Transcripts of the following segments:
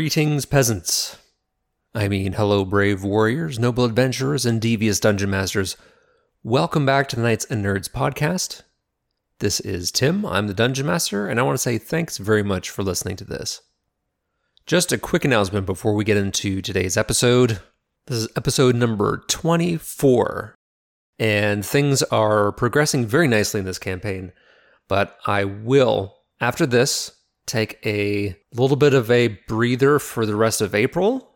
Greetings, peasants. I mean, hello, brave warriors, noble adventurers, and devious dungeon masters. Welcome back to the Knights and Nerds podcast. This is Tim. I'm the dungeon master, and I want to say thanks very much for listening to this. Just a quick announcement before we get into today's episode. This is episode number 24, and things are progressing very nicely in this campaign. But I will, after this, take a little bit of a breather for the rest of April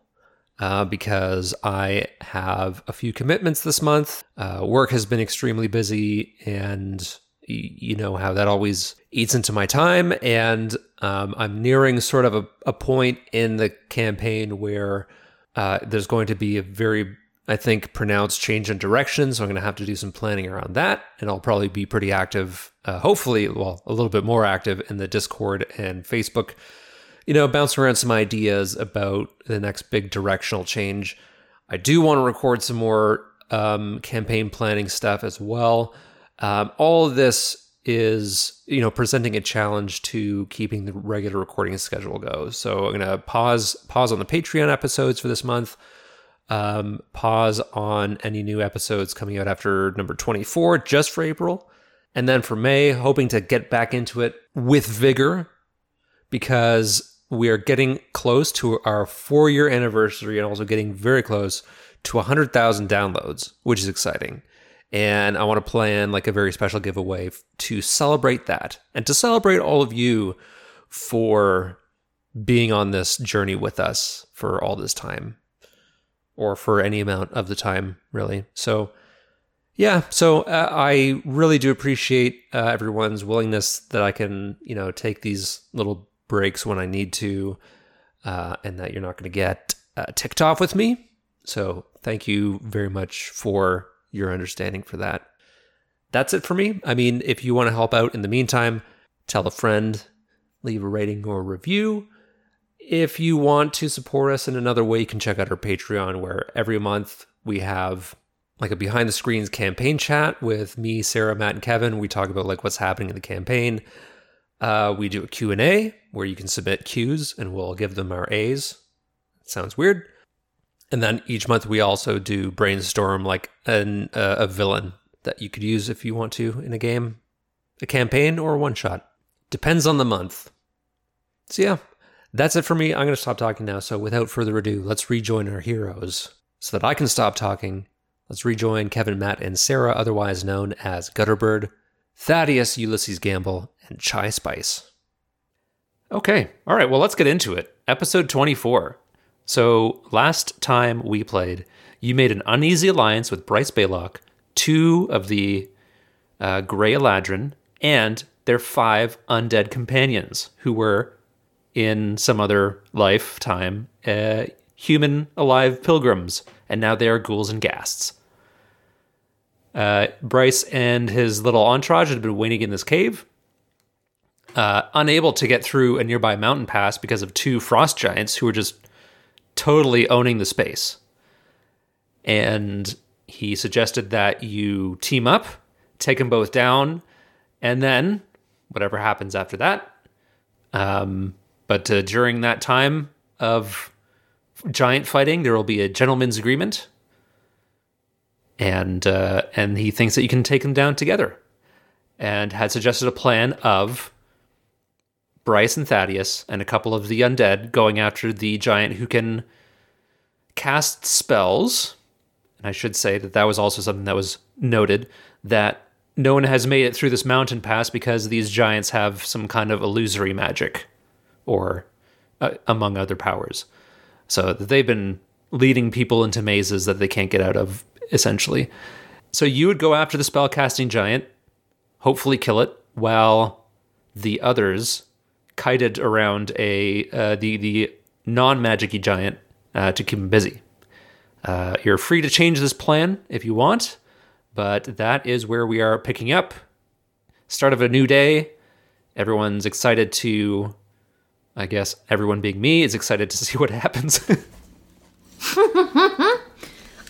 uh, because I have a few commitments this month. Uh, work has been extremely busy, and y- you know how that always eats into my time. And um, I'm nearing sort of a, a point in the campaign where uh, there's going to be a very I think, pronounced change in direction. So I'm going to have to do some planning around that. And I'll probably be pretty active, uh, hopefully, well, a little bit more active in the Discord and Facebook, you know, bouncing around some ideas about the next big directional change. I do want to record some more um, campaign planning stuff as well. Um, all of this is, you know, presenting a challenge to keeping the regular recording schedule go. So I'm going to pause pause on the Patreon episodes for this month um, pause on any new episodes coming out after number 24 just for April. And then for May, hoping to get back into it with vigor because we are getting close to our four year anniversary and also getting very close to 100,000 downloads, which is exciting. And I want to plan like a very special giveaway to celebrate that and to celebrate all of you for being on this journey with us for all this time or for any amount of the time, really. So, yeah, so uh, I really do appreciate uh, everyone's willingness that I can, you know, take these little breaks when I need to, uh, and that you're not going to get uh, ticked off with me. So, thank you very much for your understanding for that. That's it for me. I mean, if you want to help out in the meantime, tell a friend, leave a rating or review. If you want to support us in another way, you can check out our Patreon, where every month we have like a behind the screens campaign chat with me, Sarah, Matt, and Kevin. We talk about like what's happening in the campaign. Uh, we do a Q&A where you can submit Qs and we'll give them our A's. sounds weird. And then each month we also do brainstorm like an, uh, a villain that you could use if you want to in a game, a campaign, or a one shot. Depends on the month. So yeah, that's it for me. I'm going to stop talking now. So without further ado, let's rejoin our heroes. So that I can stop talking, let's rejoin Kevin, Matt, and Sarah, otherwise known as Gutterbird, Thaddeus, Ulysses Gamble, and Chai Spice. Okay, all right, well, let's get into it. Episode 24. So last time we played, you made an uneasy alliance with Bryce Baylock, two of the uh, Grey Eladrin, and their five undead companions, who were in some other lifetime uh, human alive pilgrims, and now they are ghouls and ghasts. Uh, Bryce and his little entourage had been waiting in this cave, uh, unable to get through a nearby mountain pass because of two frost giants who were just totally owning the space. And he suggested that you team up, take them both down, and then whatever happens after that, um, but uh, during that time of giant fighting, there will be a gentleman's agreement, and uh, and he thinks that you can take them down together, and had suggested a plan of Bryce and Thaddeus and a couple of the undead going after the giant who can cast spells. And I should say that that was also something that was noted that no one has made it through this mountain pass because these giants have some kind of illusory magic or uh, among other powers. So they've been leading people into mazes that they can't get out of, essentially. So you would go after the spellcasting giant, hopefully kill it, while the others kited around a uh, the the non magicy giant uh, to keep him busy. Uh, you're free to change this plan if you want, but that is where we are picking up. Start of a new day. Everyone's excited to I guess everyone being me is excited to see what happens.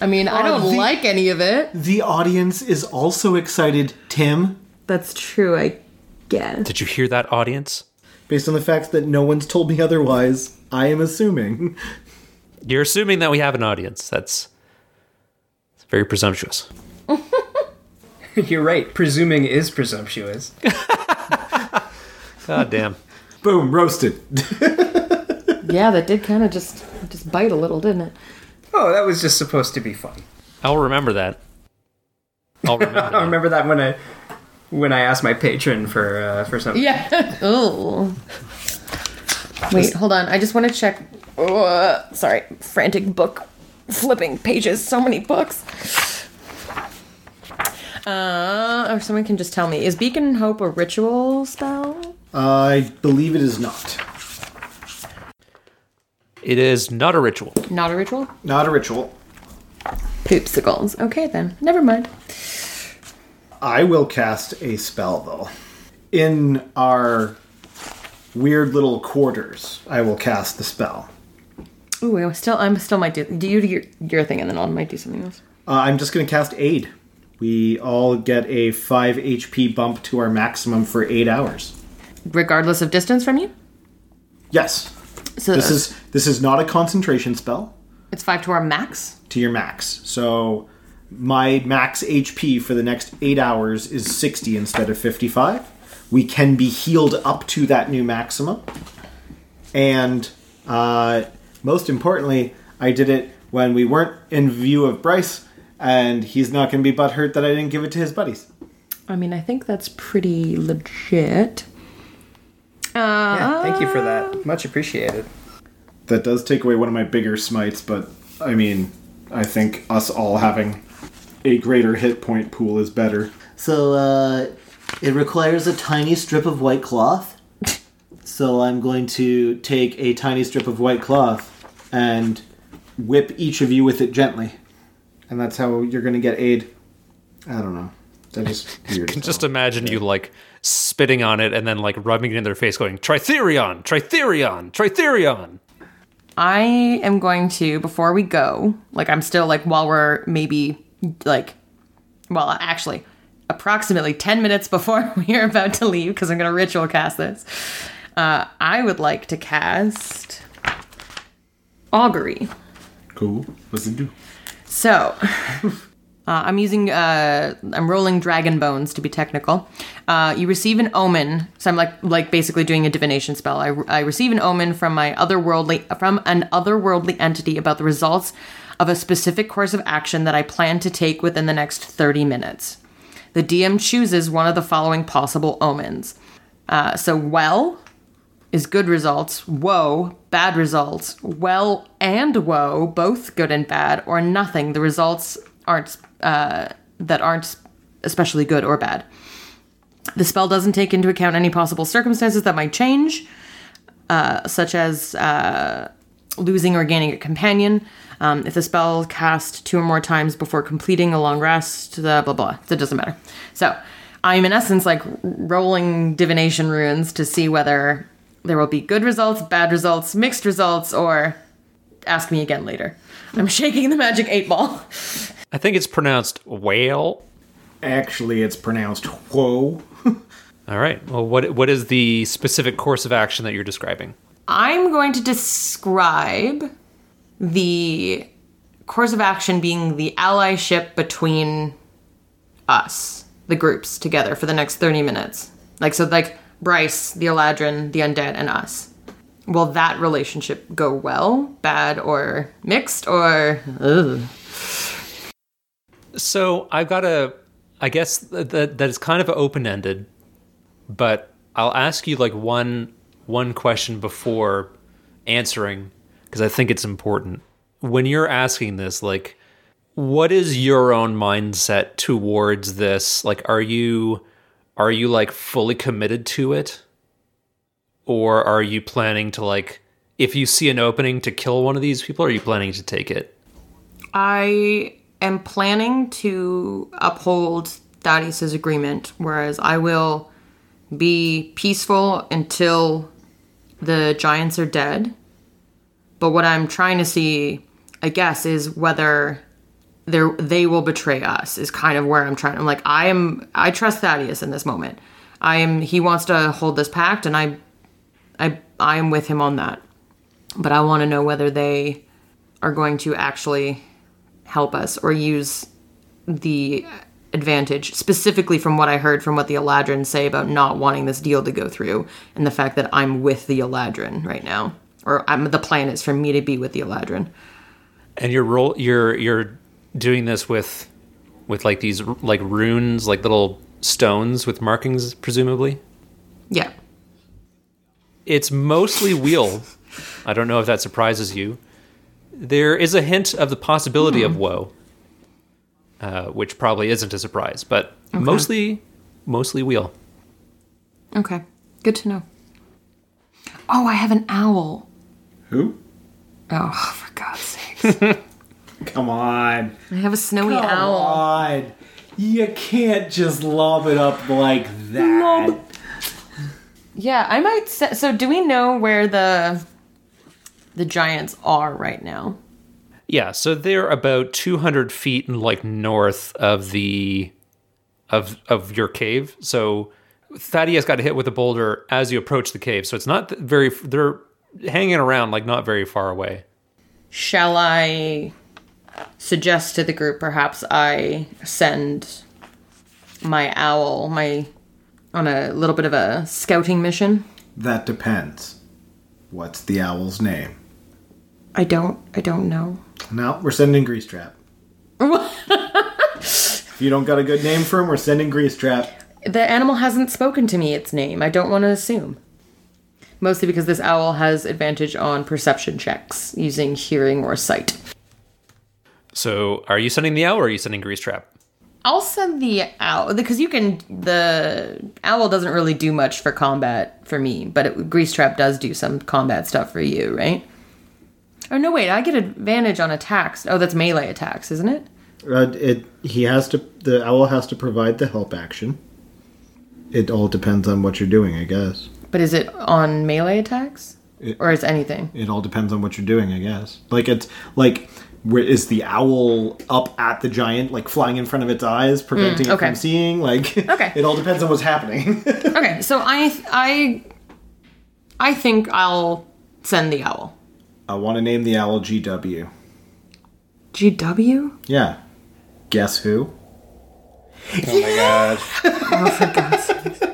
I mean, I oh, don't the- like any of it. The audience is also excited, Tim, That's true, I guess. Did you hear that, audience? based on the fact that no one's told me otherwise. I am assuming. You're assuming that we have an audience. That's it's very presumptuous. You're right. Presuming is presumptuous. God damn. Boom, roasted. Yeah, that did kind of just just bite a little, didn't it? Oh, that was just supposed to be fun. I'll remember that. I'll remember I that. remember that when I when I asked my patron for uh, for something. Yeah. oh. Wait, hold on. I just want to check. Uh, sorry, frantic book flipping pages. So many books. Uh, or someone can just tell me: Is Beacon Hope a ritual spell? I believe it is not. It is not a ritual. Not a ritual. Not a ritual. Poopsicles. Okay then. Never mind. I will cast a spell though. In our weird little quarters, I will cast the spell. Ooh, I still, I'm still might do. Do you do your, your thing, and then I might do something else. Uh, I'm just going to cast Aid. We all get a 5 HP bump to our maximum for 8 hours. Regardless of distance from you. Yes. So This is this is not a concentration spell it's five to our max. to your max. So my max HP for the next 8 hours is 60 instead of 55. We can be healed up to that new maximum. And uh, most importantly, I did it when we weren't in view of Bryce, and he's not going to be butthurt that I didn't give it to his buddies. I mean, I think that's pretty legit. Uh, Yeah, thank you for that. Much appreciated. That does take away one of my bigger smites, but I mean, I think us all having a greater hit point pool is better. So uh, it requires a tiny strip of white cloth. so I'm going to take a tiny strip of white cloth And whip each of you with it gently. And that's how you're going to get aid. I don't know. That just weird. as Just hell. imagine you like spitting on it and then like rubbing it in their face, going Tritherion, Tritherion, Tritherion. I am going to before we go. Like, I'm still like while we're maybe like, well, actually, approximately ten minutes before we are about to leave because I'm going to ritual cast this. Uh, I would like to cast augury. Cool. What's it do? So, uh, I'm using, uh, I'm rolling dragon bones to be technical. Uh, you receive an omen. So I'm like, like basically doing a divination spell. I, I receive an omen from my otherworldly, from an otherworldly entity about the results of a specific course of action that I plan to take within the next 30 minutes. The DM chooses one of the following possible omens. Uh, so, well is good results, woe, bad results, well and woe, both good and bad, or nothing. The results aren't uh, that aren't especially good or bad. The spell doesn't take into account any possible circumstances that might change, uh, such as uh, losing or gaining a companion. Um, if the spell cast two or more times before completing a long rest, blah blah blah. So it doesn't matter. So I'm in essence like rolling divination runes to see whether there will be good results, bad results, mixed results, or ask me again later. I'm shaking the magic eight ball. I think it's pronounced whale. Actually, it's pronounced whoa. All right. Well, what what is the specific course of action that you're describing? I'm going to describe the course of action being the allyship between us, the groups together for the next 30 minutes. Like, so, like Bryce, the Eladrin, the Undead, and us. Will that relationship go well, bad, or mixed, or. Ugh. So I've got a, I guess that that is kind of open ended, but I'll ask you like one one question before answering because I think it's important. When you're asking this, like, what is your own mindset towards this? Like, are you are you like fully committed to it, or are you planning to like, if you see an opening to kill one of these people, are you planning to take it? I am planning to uphold Thaddeus's agreement, whereas I will be peaceful until the giants are dead. But what I'm trying to see, I guess, is whether they they will betray us. Is kind of where I'm trying. I'm like, I am. I trust Thaddeus in this moment. I am. He wants to hold this pact, and I, I, I am with him on that. but I want to know whether they are going to actually help us or use the advantage, specifically from what I heard from what the Eladrin say about not wanting this deal to go through, and the fact that I'm with the Eladrin right now, or I'm, the plan is for me to be with the Eladrin. And you're roll you're you're doing this with with like these like runes, like little stones with markings, presumably. Yeah. It's mostly weal. I don't know if that surprises you. There is a hint of the possibility of woe, uh, which probably isn't a surprise, but mostly mostly weal. Okay. Good to know. Oh, I have an owl. Who? Oh, for God's sakes. Come on. I have a snowy Come owl. on. You can't just lob it up like that. Lob. Yeah, I might. Se- so, do we know where the the giants are right now? Yeah, so they're about 200 feet like north of the of of your cave. So Thaddeus got hit with a boulder as you approach the cave. So it's not very they're hanging around like not very far away. Shall I suggest to the group perhaps I send my owl my on a little bit of a scouting mission? That depends. What's the owl's name? I don't. I don't know. No, we're sending Grease Trap. if you don't got a good name for him, we're sending Grease Trap. The animal hasn't spoken to me its name. I don't want to assume. Mostly because this owl has advantage on perception checks using hearing or sight. So are you sending the owl or are you sending Grease Trap? I'll send the owl because you can. The owl doesn't really do much for combat for me, but it, Grease Trap does do some combat stuff for you, right? Oh no, wait! I get advantage on attacks. Oh, that's melee attacks, isn't it? Uh, it he has to the owl has to provide the help action. It all depends on what you're doing, I guess. But is it on melee attacks, It- or is anything? It all depends on what you're doing, I guess. Like it's like where is the owl up at the giant, like flying in front of its eyes, preventing Mm, it from seeing? Like Okay. it all depends on what's happening. Okay, so I I I think I'll send the owl. I want to name the owl GW. GW? Yeah. Guess who? Oh my god. Oh, for God's sake.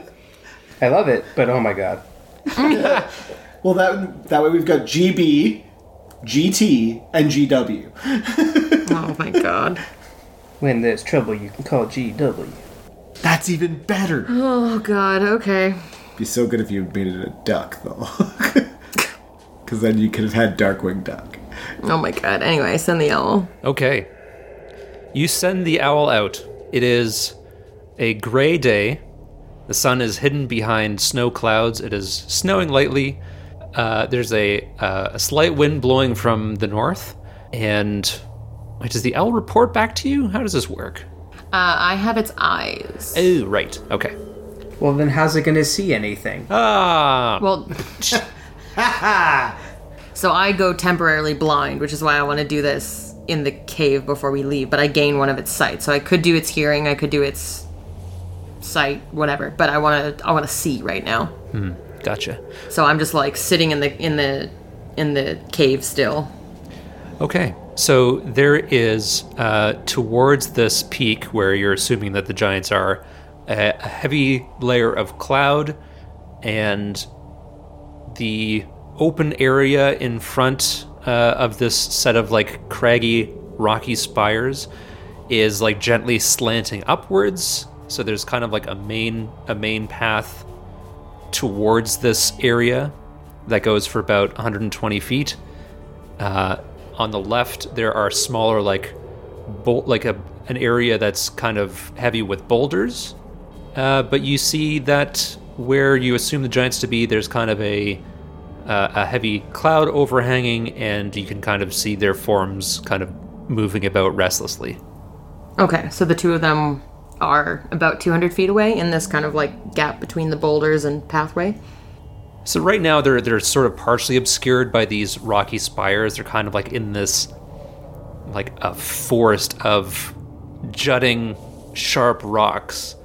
I love it, but oh my god. Well, that that way we've got GB, GT, and GW. Oh my God. When there's trouble, you can call GW. That's even better. Oh God. Okay. Be so good if you made it a duck, though. Because then you could have had Darkwing Duck. Oh my God. Anyway, send the owl. Okay. You send the owl out. It is a gray day. The sun is hidden behind snow clouds. It is snowing lightly. Uh, there's a, uh, a slight wind blowing from the north. And wait, does the owl report back to you? How does this work? Uh, I have its eyes. Oh, right. Okay. Well, then how's it gonna see anything? Ah, Well. so I go temporarily blind, which is why I want to do this in the cave before we leave. But I gain one of its sight, so I could do its hearing, I could do its sight, whatever. But I want to, I want to see right now. gotcha. So I'm just like sitting in the in the in the cave still. Okay, so there is uh, towards this peak where you're assuming that the giants are a heavy layer of cloud, and the open area in front uh, of this set of like craggy, rocky spires is like gently slanting upwards. So there's kind of like a main a main path towards this area that goes for about 120 feet. Uh, on the left, there are smaller, like, bol- like a an area that's kind of heavy with boulders. Uh, but you see that where you assume the giants to be, there's kind of a uh, a heavy cloud overhanging, and you can kind of see their forms kind of moving about restlessly. Okay, so the two of them are about 200 feet away in this kind of like gap between the boulders and pathway. So right now they're they're sort of partially obscured by these rocky spires. They're kind of like in this like a forest of jutting sharp rocks.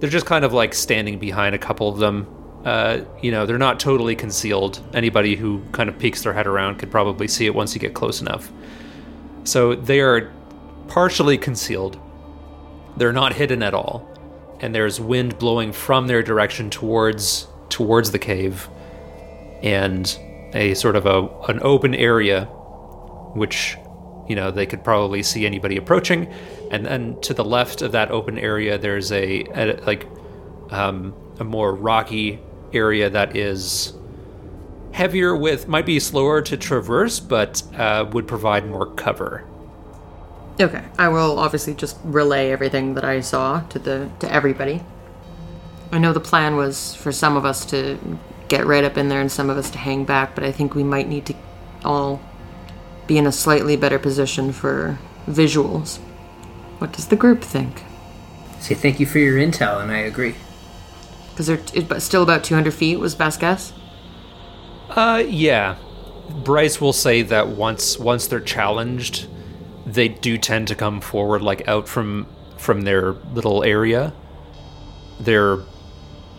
They're just kind of like standing behind a couple of them. uh, you know, they're not totally concealed. Anybody who kind of peeks their head around could probably see it once you get close enough. So they are partially concealed. They're not hidden at all, and there's wind blowing from their direction towards towards the cave, and a sort of a an open area, which you know they could probably see anybody approaching, and then to the left of that open area there's a, a like um, a more rocky area that is heavier with might be slower to traverse, but uh, would provide more cover. Okay, I will obviously just relay everything that I saw to the to everybody. I know the plan was for some of us to get right up in there and some of us to hang back, but I think we might need to all be in a slightly better position for visuals. What does the group think? Say thank you for your intel, and I agree. Because they're t- but still about 200 feet was best guess. Uh, yeah. Bryce will say that once once they're challenged, they do tend to come forward like out from from their little area. They're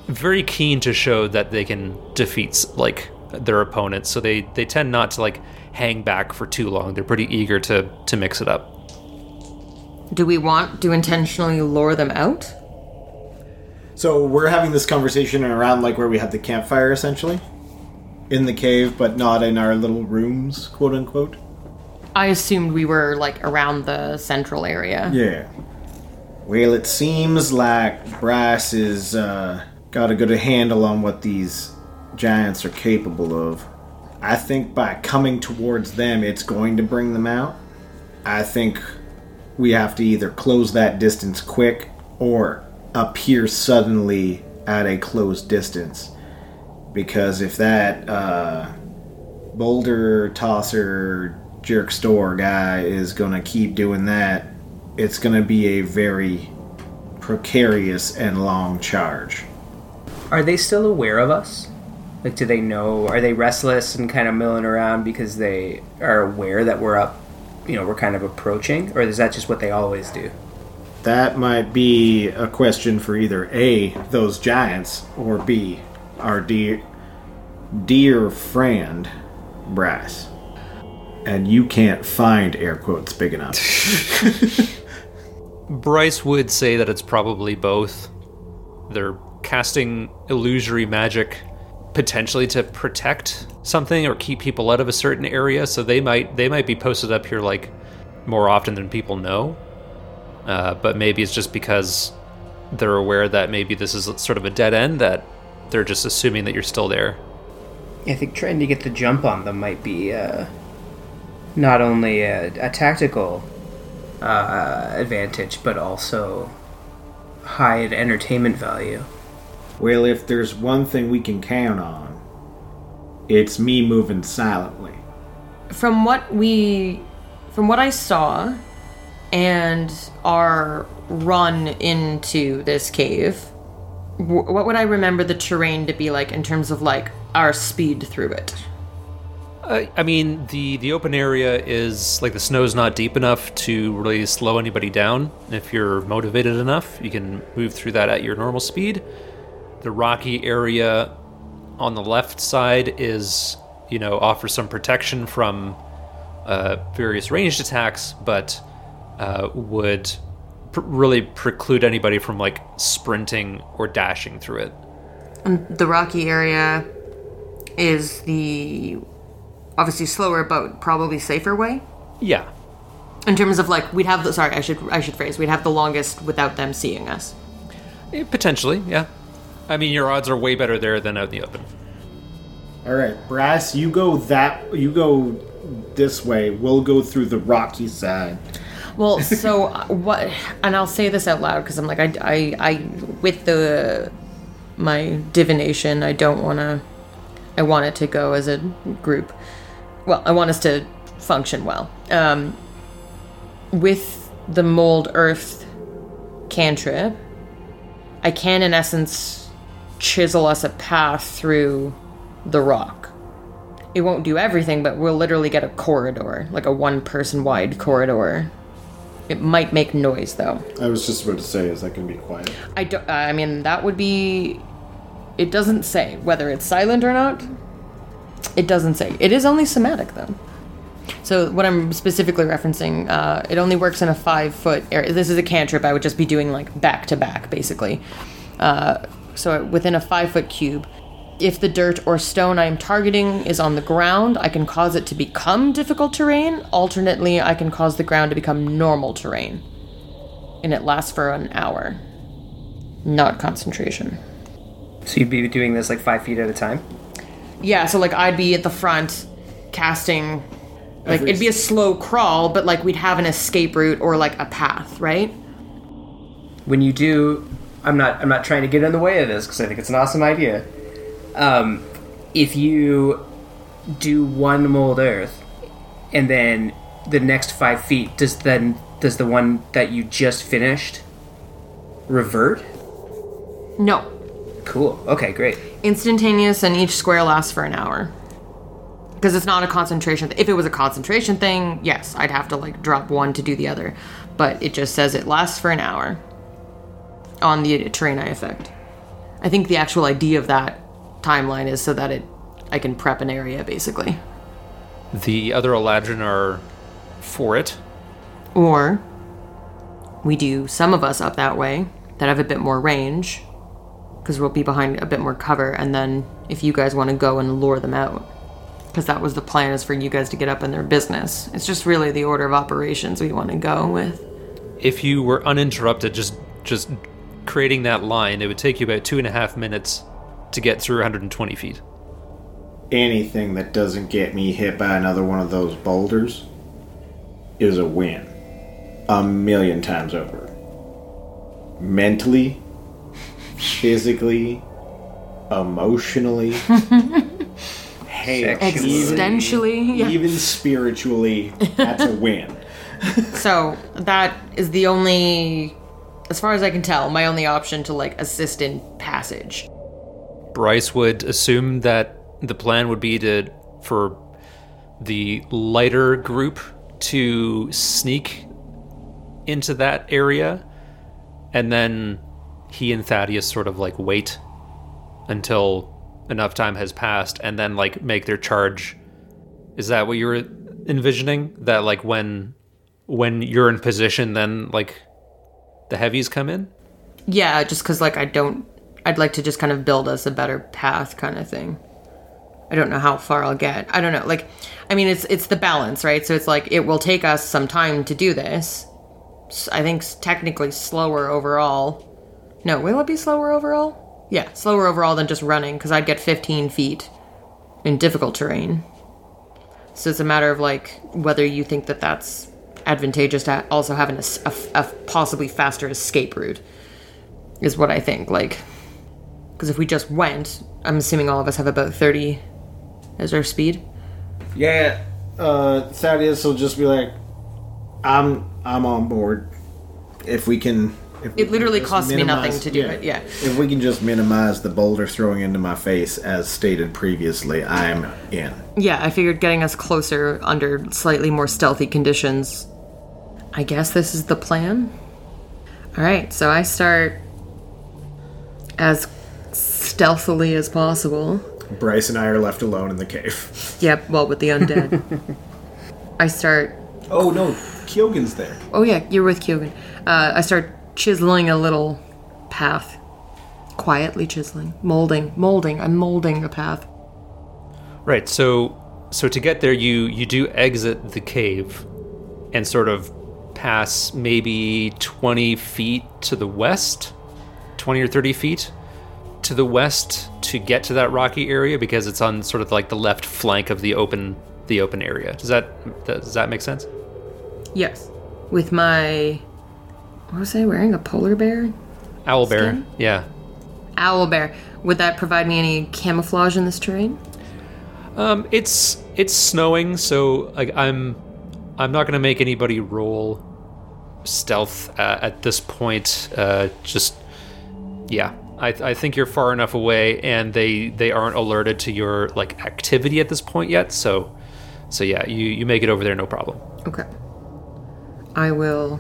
very keen to show that they can defeat like their opponents, so they they tend not to like hang back for too long. They're pretty eager to to mix it up. Do we want to intentionally lure them out? So we're having this conversation around like where we had the campfire essentially. In the cave, but not in our little rooms, quote unquote. I assumed we were like around the central area. Yeah. Well, it seems like Bryce has uh, got a good handle on what these giants are capable of. I think by coming towards them, it's going to bring them out. I think we have to either close that distance quick or appear suddenly at a close distance. Because if that uh, boulder tosser jerk store guy is going to keep doing that, it's going to be a very precarious and long charge. Are they still aware of us? Like, do they know? Are they restless and kind of milling around because they are aware that we're up? You know, we're kind of approaching, or is that just what they always do? That might be a question for either A, those giants, or B, our dear, dear friend, Brass. And you can't find air quotes big enough. Bryce would say that it's probably both. They're casting illusory magic potentially to protect something or keep people out of a certain area, so they might they might be posted up here like more often than people know. Uh, but maybe it's just because they're aware that maybe this is sort of a dead end that they're just assuming that you're still there. I think trying to get the jump on them might be uh, not only a, a tactical uh, advantage, but also high entertainment value. well, if there's one thing we can count on, it's me moving silently. From what we from what I saw and our run into this cave, what would I remember the terrain to be like in terms of like our speed through it? Uh, I mean, the the open area is like the snow's not deep enough to really slow anybody down. If you're motivated enough, you can move through that at your normal speed. The rocky area on the left side is, you know, offers some protection from uh, various ranged attacks, but uh, would pr- really preclude anybody from like sprinting or dashing through it. And the rocky area is the obviously slower but probably safer way. Yeah, In terms of like we'd have the sorry, I should I should phrase, we'd have the longest without them seeing us. Eh, potentially. Yeah, I mean, your odds are way better there than out in the open. All right, Brass, you go that you go this way. We'll go through the rocky side. Well, so uh, what? And I'll say this out loud because I'm like, I, I, I, with the my divination, I don't want to. I want it to go as a group. Well, I want us to function well. Um, with the mold earth cantrip, I can, in essence, chisel us a path through the rock. It won't do everything, but we'll literally get a corridor, like a one person wide corridor. It might make noise though. I was just about to say, is that going to be quiet? I don't. I mean, that would be it doesn't say whether it's silent or not. It doesn't say. It is only somatic though. So what I'm specifically referencing, uh, it only works in a five foot area. This is a cantrip. I would just be doing like back to back, basically. Uh, so within a five foot cube, if the dirt or stone I am targeting is on the ground, I can cause it to become difficult terrain. Alternately, I can cause the ground to become normal terrain. And it lasts for an hour. Not concentration. So you'd be doing this like five feet at a time? Yeah, so like I'd be at the front casting like it'd be a slow crawl, but like we'd have an escape route or like a path, right? When you do, I'm not. I'm not trying to get in the way of this because I think it's an awesome idea. Um, if you do one mold earth, and then the next five feet, does then does the one that you just finished revert? No. Cool. Okay, great. Instantaneous and each square lasts for an hour. Because it's not a concentration. If it was a concentration thing, yes, I'd have to like drop one to do the other. But it just says it lasts for an hour on the terrain I effect. I think the actual idea of that timeline is so that it I can prep an area basically. The other Eladrin are for it. Or we do some of us up that way that have a bit more range because we'll be behind a bit more cover and then if you guys want to go and lure them out because that was the plan is for you guys to get up in their business. It's just really the order of operations we want to go with. If you were uninterrupted, just just creating that line, it would take you about two and a half minutes to get through 120 feet. Anything that doesn't get me hit by another one of those boulders is a win. A million times over. Mentally, physically, emotionally, hey, Existentially, yeah. even spiritually, that's a win. So that is the only, as far as I can tell, my only option to like assist in passage. Bryce would assume that the plan would be to for the lighter group to sneak into that area and then he and Thaddeus sort of like wait until enough time has passed and then like make their charge. Is that what you're envisioning? That like when when you're in position then like the heavies come in? Yeah, just because like I don't, I'd like to just kind of build us a better path, kind of thing. I don't know how far I'll get. I don't know. Like, I mean, it's it's the balance, right? So it's like it will take us some time to do this. I think technically slower overall. No, will it be slower overall? Yeah, slower overall than just running because I'd get 15 feet in difficult terrain. So it's a matter of like whether you think that that's advantageous to also having a possibly faster escape route is what I think. Like, because if we just went, I'm assuming all of us have about 30 as our speed. Yeah, uh, Thaddeus will just be like, "I'm I'm on board. If we can." If we It literally can costs me nothing to do it, yeah. If we can just minimize the boulder throwing into my face, as stated previously, I'm in. Yeah, I figured getting us closer under slightly more stealthy conditions. I guess this is the plan. All right, so I start as stealthily as possible. Bryce and I are left alone in the cave. Yep, well, with the undead. I start. Oh no, Kyogen's there. Oh, yeah, you're with Kyogen. Uh, I start chiseling a little path. Quietly chiseling. Molding. Molding. I'm molding a path. Right. So so to get there you you do exit the cave and sort of pass maybe 20 feet to the west, 20 or 30 feet to the west to get to that rocky area because it's on sort of like the left flank of the open the open area. Does that does that make sense? Yes. With my. What was I wearing? A polar bear? Owl bear. Skin? Yeah. Owl bear. Would that provide me any camouflage in this terrain? Um, it's it's snowing, so like I'm I'm not gonna make anybody roll stealth uh, at this point. Uh, just yeah, I, I think you're far enough away, and they they aren't alerted to your like activity at this point yet. So so yeah, you you make it over there, no problem. Okay. I will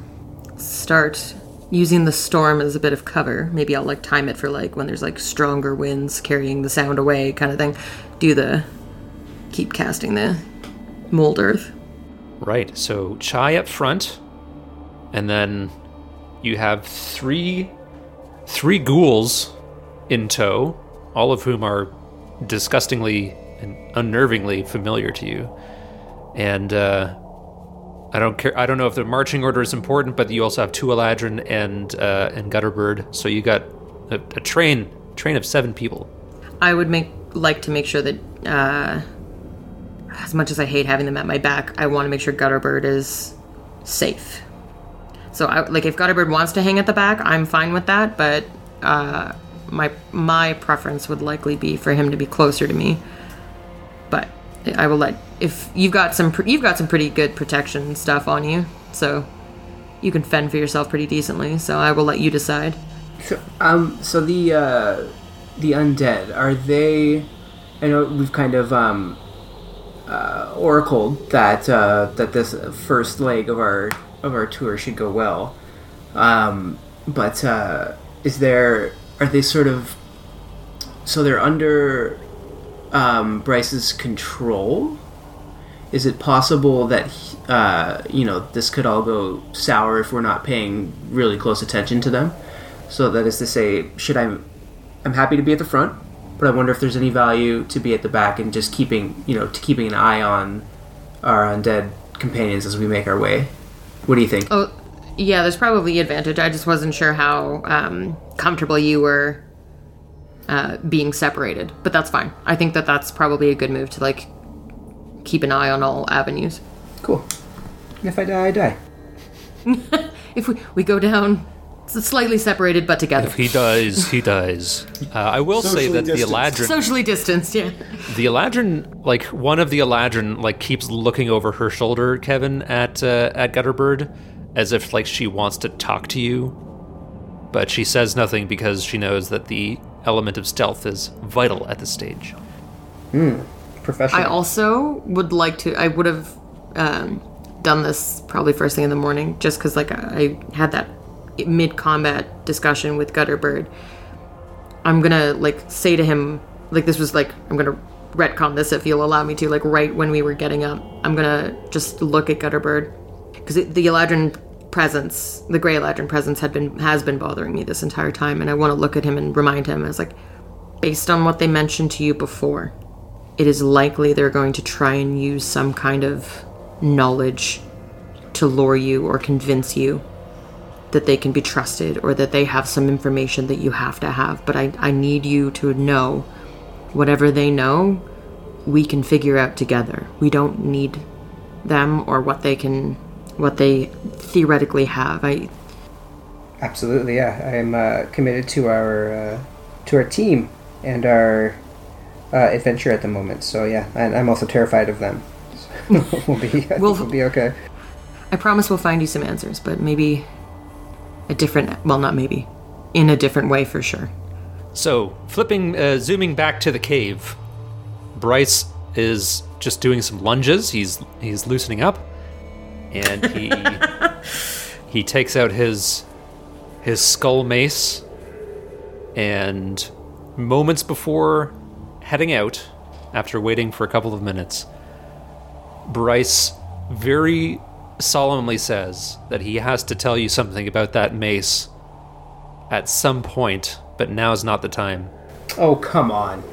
start using the storm as a bit of cover. Maybe I'll like time it for like when there's like stronger winds carrying the sound away kind of thing. Do the keep casting the mold earth. Right. So Chai up front, and then you have three three ghouls in tow, all of whom are disgustingly and unnervingly familiar to you. And uh, I don't care. I don't know if the marching order is important, but you also have two Eladrin and uh, and Gutterbird. So you got a, a train train of seven people. I would make like to make sure that uh, as much as I hate having them at my back, I want to make sure Gutterbird is safe. So I like if Gutterbird wants to hang at the back, I'm fine with that, but uh, my my preference would likely be for him to be closer to me. But I will let if you've got some you've got some pretty good protection stuff on you, so you can fend for yourself pretty decently. So I will let you decide. So, um, so the uh, the undead are they? I know we've kind of um, uh, oracled that uh, that this first leg of our of our tour should go well, um, but uh, is there? Are they sort of? So they're under um, Bryce's control. Is it possible that uh, you know this could all go sour if we're not paying really close attention to them? So that is to say, should I? I'm happy to be at the front, but I wonder if there's any value to be at the back and just keeping you know to keeping an eye on our undead companions as we make our way. What do you think? Oh, yeah, there's probably advantage. I just wasn't sure how um, comfortable you were uh, being separated, but that's fine. I think that that's probably a good move to like keep an eye on all avenues. Cool. If I die, I die. If we we go down slightly separated but together, If he dies, he dies. Uh, I will say Socially that the. Eladrin, socially distanced. Yeah. the Eladrin, like one of the Eladrin, like keeps looking over her shoulder, Kevin, at uh, at Gutterbird, as if like she wants to talk to you, but she says nothing because she knows that the element of stealth is vital at this stage. Hmm. Professional. I also would like to. I would have um, done this probably first thing in the morning, just because like I had that mid combat discussion with Gutterbird. I'm gonna like say to him like this was like I'm gonna retcon this if you'll allow me to like right when we were getting up. I'm gonna just look at Gutterbird because the Eladrin presence, the Gray Eladrin presence, had been has been bothering me this entire time, and I want to look at him and remind him as like based on what they mentioned to you before it is likely they're going to try and use some kind of knowledge to lure you or convince you that they can be trusted or that they have some information that you have to have. But I, I need you to know whatever they know, we can figure out together. We don't need them or what they can what they theoretically have. I Absolutely, yeah. I am uh, committed to our uh, to our team and our uh, adventure at the moment. So yeah, and I'm also terrified of them. So we'll be We'll- we'll be okay. I promise we'll find you some answers, but maybe a different well not maybe. In a different way for sure. So, flipping, uh, zooming back to the cave, Bryce is just doing some lunges. He's he's loosening up, and he he takes out his his skull mace, and moments before heading out, after waiting for a couple of minutes, Bryce very solemnly says that he has to tell you something about that mace at some point, but now is not the time. Oh come on!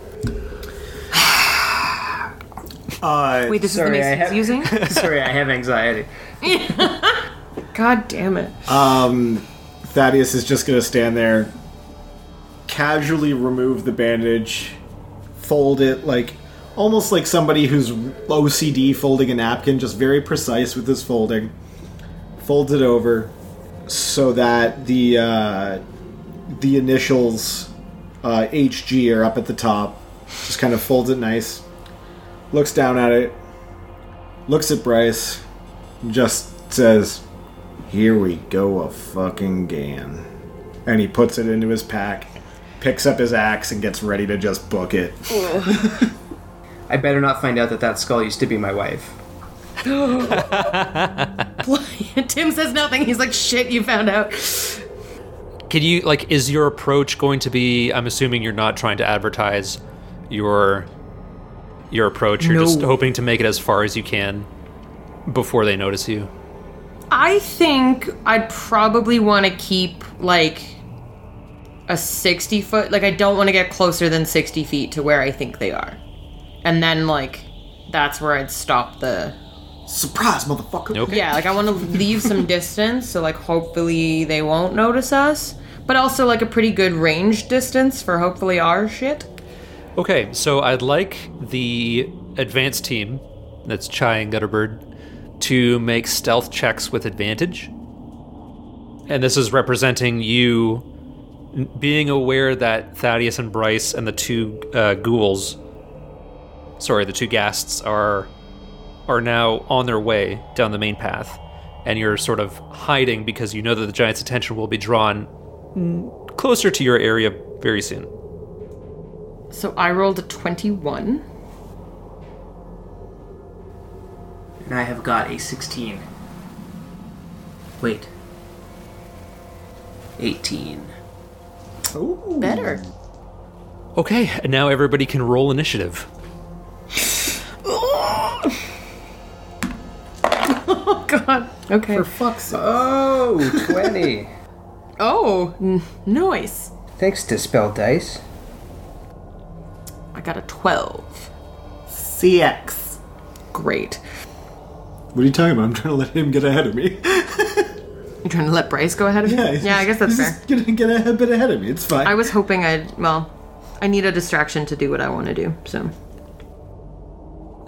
Uh, Wait, this Sorry, is the I mace he's have- using? Sorry, I have anxiety. God damn it. Um, Thaddeus is just going to stand there, casually remove the bandage, fold it like almost like somebody who's OCD folding a napkin, just very precise with his folding. Folds it over so that the uh, the initials uh, HG are up at the top. Just kind of folds it nice. Looks down at it. Looks at Bryce. Just says, here we go a fucking gan. And he puts it into his pack, picks up his axe, and gets ready to just book it. I better not find out that that skull used to be my wife. Tim says nothing. He's like, shit, you found out. Can you like? Is your approach going to be? I'm assuming you're not trying to advertise your your approach. You're just hoping to make it as far as you can before they notice you. I think I'd probably want to keep like a 60 foot. Like, I don't want to get closer than 60 feet to where I think they are. And then, like, that's where I'd stop the. Surprise, motherfucker. Okay. Yeah, like, I want to leave some distance. So, like, hopefully they won't notice us. But also, like, a pretty good range distance for hopefully our shit. Okay, so I'd like the advanced team, that's Chai and Gutterbird, to make stealth checks with advantage. And this is representing you being aware that Thaddeus and Bryce and the two uh, ghouls, sorry, the two ghasts are are now on their way down the main path, and you're sort of hiding because you know that the giant's attention will be drawn closer to your area very soon. So I rolled a 21. And I have got a 16. Wait. 18. Ooh. Better. Okay, and now everybody can roll initiative. Oh, God. Okay. For fuck's sake. Oh, 20. Oh, n- nice. Thanks, to spell Dice. I got a 12. CX. Great. What are you talking about? I'm trying to let him get ahead of me. You're trying to let Bryce go ahead of you? he's Yeah, I guess that's he's fair. just Gonna get a bit ahead of me. It's fine. I was hoping I'd, well, I need a distraction to do what I want to do, so.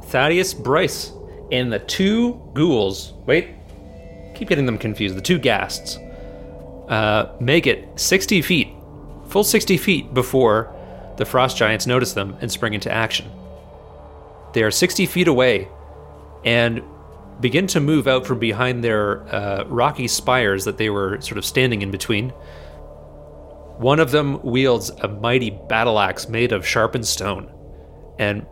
Thaddeus Bryce and the two ghouls. Wait, keep getting them confused. The two ghasts uh, make it 60 feet, full 60 feet before the frost giants notice them and spring into action. They are 60 feet away and begin to move out from behind their uh, rocky spires that they were sort of standing in between. One of them wields a mighty battle axe made of sharpened stone and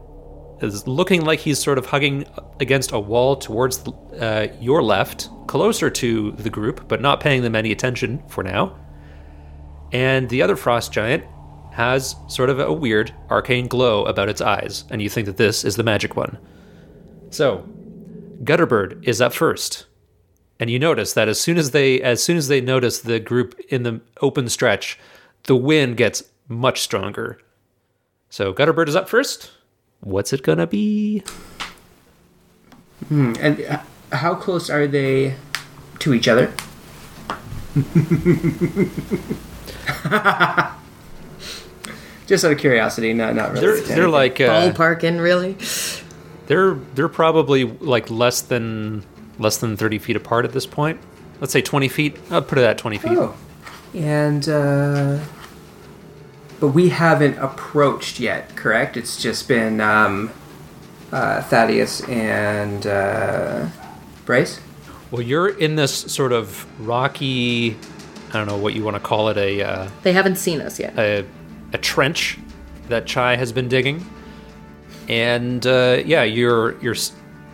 is looking like he's sort of hugging against a wall towards uh, your left, closer to the group, but not paying them any attention for now. And the other frost giant has sort of a weird arcane glow about its eyes, and you think that this is the magic one. So, Gutterbird is up first, and you notice that as soon as they as soon as they notice the group in the open stretch, the wind gets much stronger. So Gutterbird is up first. What's it gonna be? And uh, how close are they to each other? Just out of curiosity, not not really. They're they're like uh, Ballparking, really? they're they're probably like less than less than thirty feet apart at this point. Let's say twenty feet. I'll put it at twenty feet. Oh, and uh, but we haven't approached yet. Correct? It's just been um, uh, Thaddeus and uh, Bryce. Well, you're in this sort of rocky. I don't know what you want to call it. A uh, They haven't seen us yet. a, a trench that Chai has been digging, and uh, yeah, you're you're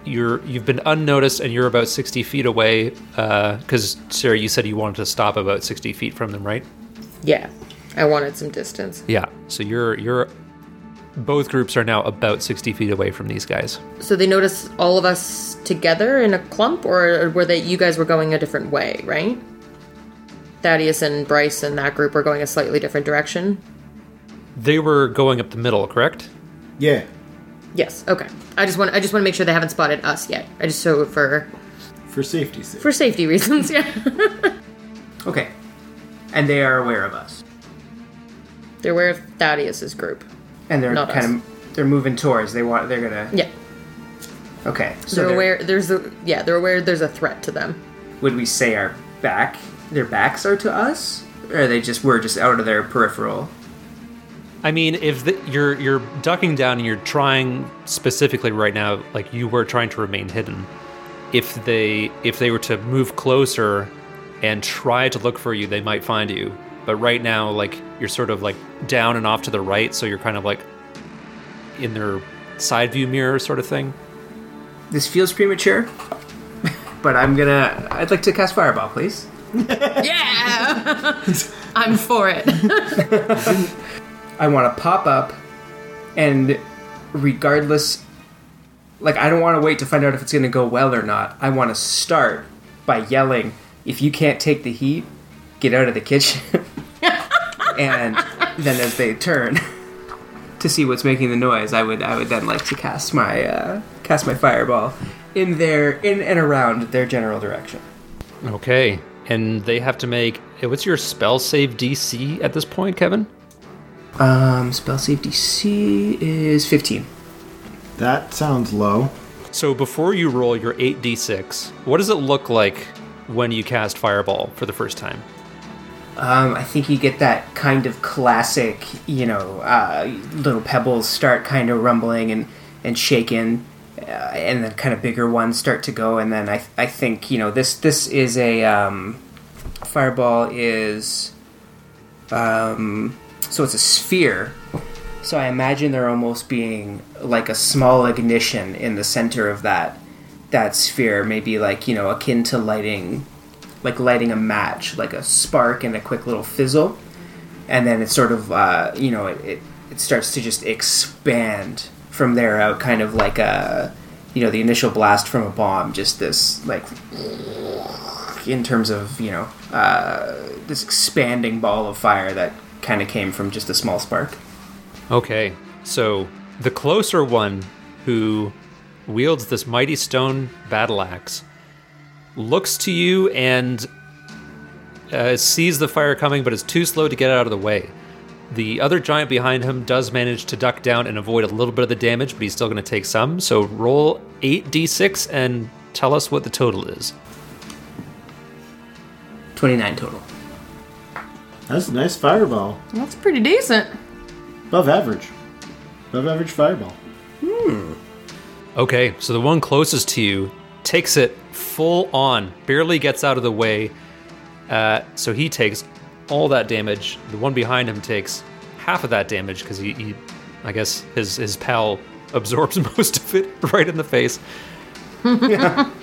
you're you've been unnoticed, and you're about sixty feet away. Because Sarah, you said you wanted to stop about sixty feet from them, right? Yeah. I wanted some distance. Yeah. So you're you're both groups are now about sixty feet away from these guys. So they notice all of us together in a clump, or were they, you guys were going a different way, right? Thaddeus and Bryce and that group were going a slightly different direction? They were going up the middle, correct? yeah. Yes. Okay. I just want I just want to make sure they haven't spotted us yet. I just so for For safety's sake. for safety reasons. Yeah. Okay, and they are aware of us, They're aware of Thaddeus's group. and they're Not kind us. of they're moving towards. They want. They're gonna. Yeah. Okay, so They're they're- aware. There's a yeah. They're aware. There's a threat to them. Would we say our back? Their backs are to us, or are they just we're just out of their peripheral? I mean, if the, you're you're ducking down and you're trying specifically right now, like you were trying to remain hidden. If they if they were to move closer and try to look for you, they might find you. But right now, like you're sort of like down and off to the right, so you're kind of like in their side view mirror sort of thing. This feels premature, but I'm gonna. I'd like to cast fireball, please. Yeah. I'm for it. I want to pop up, and regardless, like I don't want to wait to find out if it's going to go well or not. I want to start by yelling, "If you can't take the heat, get out of the kitchen." and then as they turn to see what's making the noise, I would I would then like to cast my uh, cast my fireball in their in and around their general direction. Okay. And they have to make. What's your spell save DC at this point, Kevin? Um, spell save DC is fifteen. That sounds low. So before you roll your 8d6, what does it look like when you cast Fireball for the first time? Um, I think you get that kind of classic, you know, uh, little pebbles start kind of rumbling and, and shaking, uh, and then kind of bigger ones start to go, and then I, I think, you know, this this is a um, fireball is, um, so it's a sphere. So I imagine there almost being like a small ignition in the center of that that sphere, maybe like you know akin to lighting like lighting a match, like a spark and a quick little fizzle, and then it sort of uh, you know it, it it starts to just expand from there out, kind of like a you know the initial blast from a bomb, just this like in terms of you know uh, this expanding ball of fire that kind of came from just a small spark. Okay, so the closer one who wields this mighty stone battle axe looks to you and uh, sees the fire coming, but is too slow to get out of the way. The other giant behind him does manage to duck down and avoid a little bit of the damage, but he's still going to take some. So roll 8d6 and tell us what the total is. Twenty nine total. That's a nice fireball. That's pretty decent. Above average. Above average fireball. Hmm. Okay, so the one closest to you takes it full on, barely gets out of the way. Uh, so he takes all that damage. The one behind him takes half of that damage because he, he, I guess, his his pal absorbs most of it right in the face. yeah.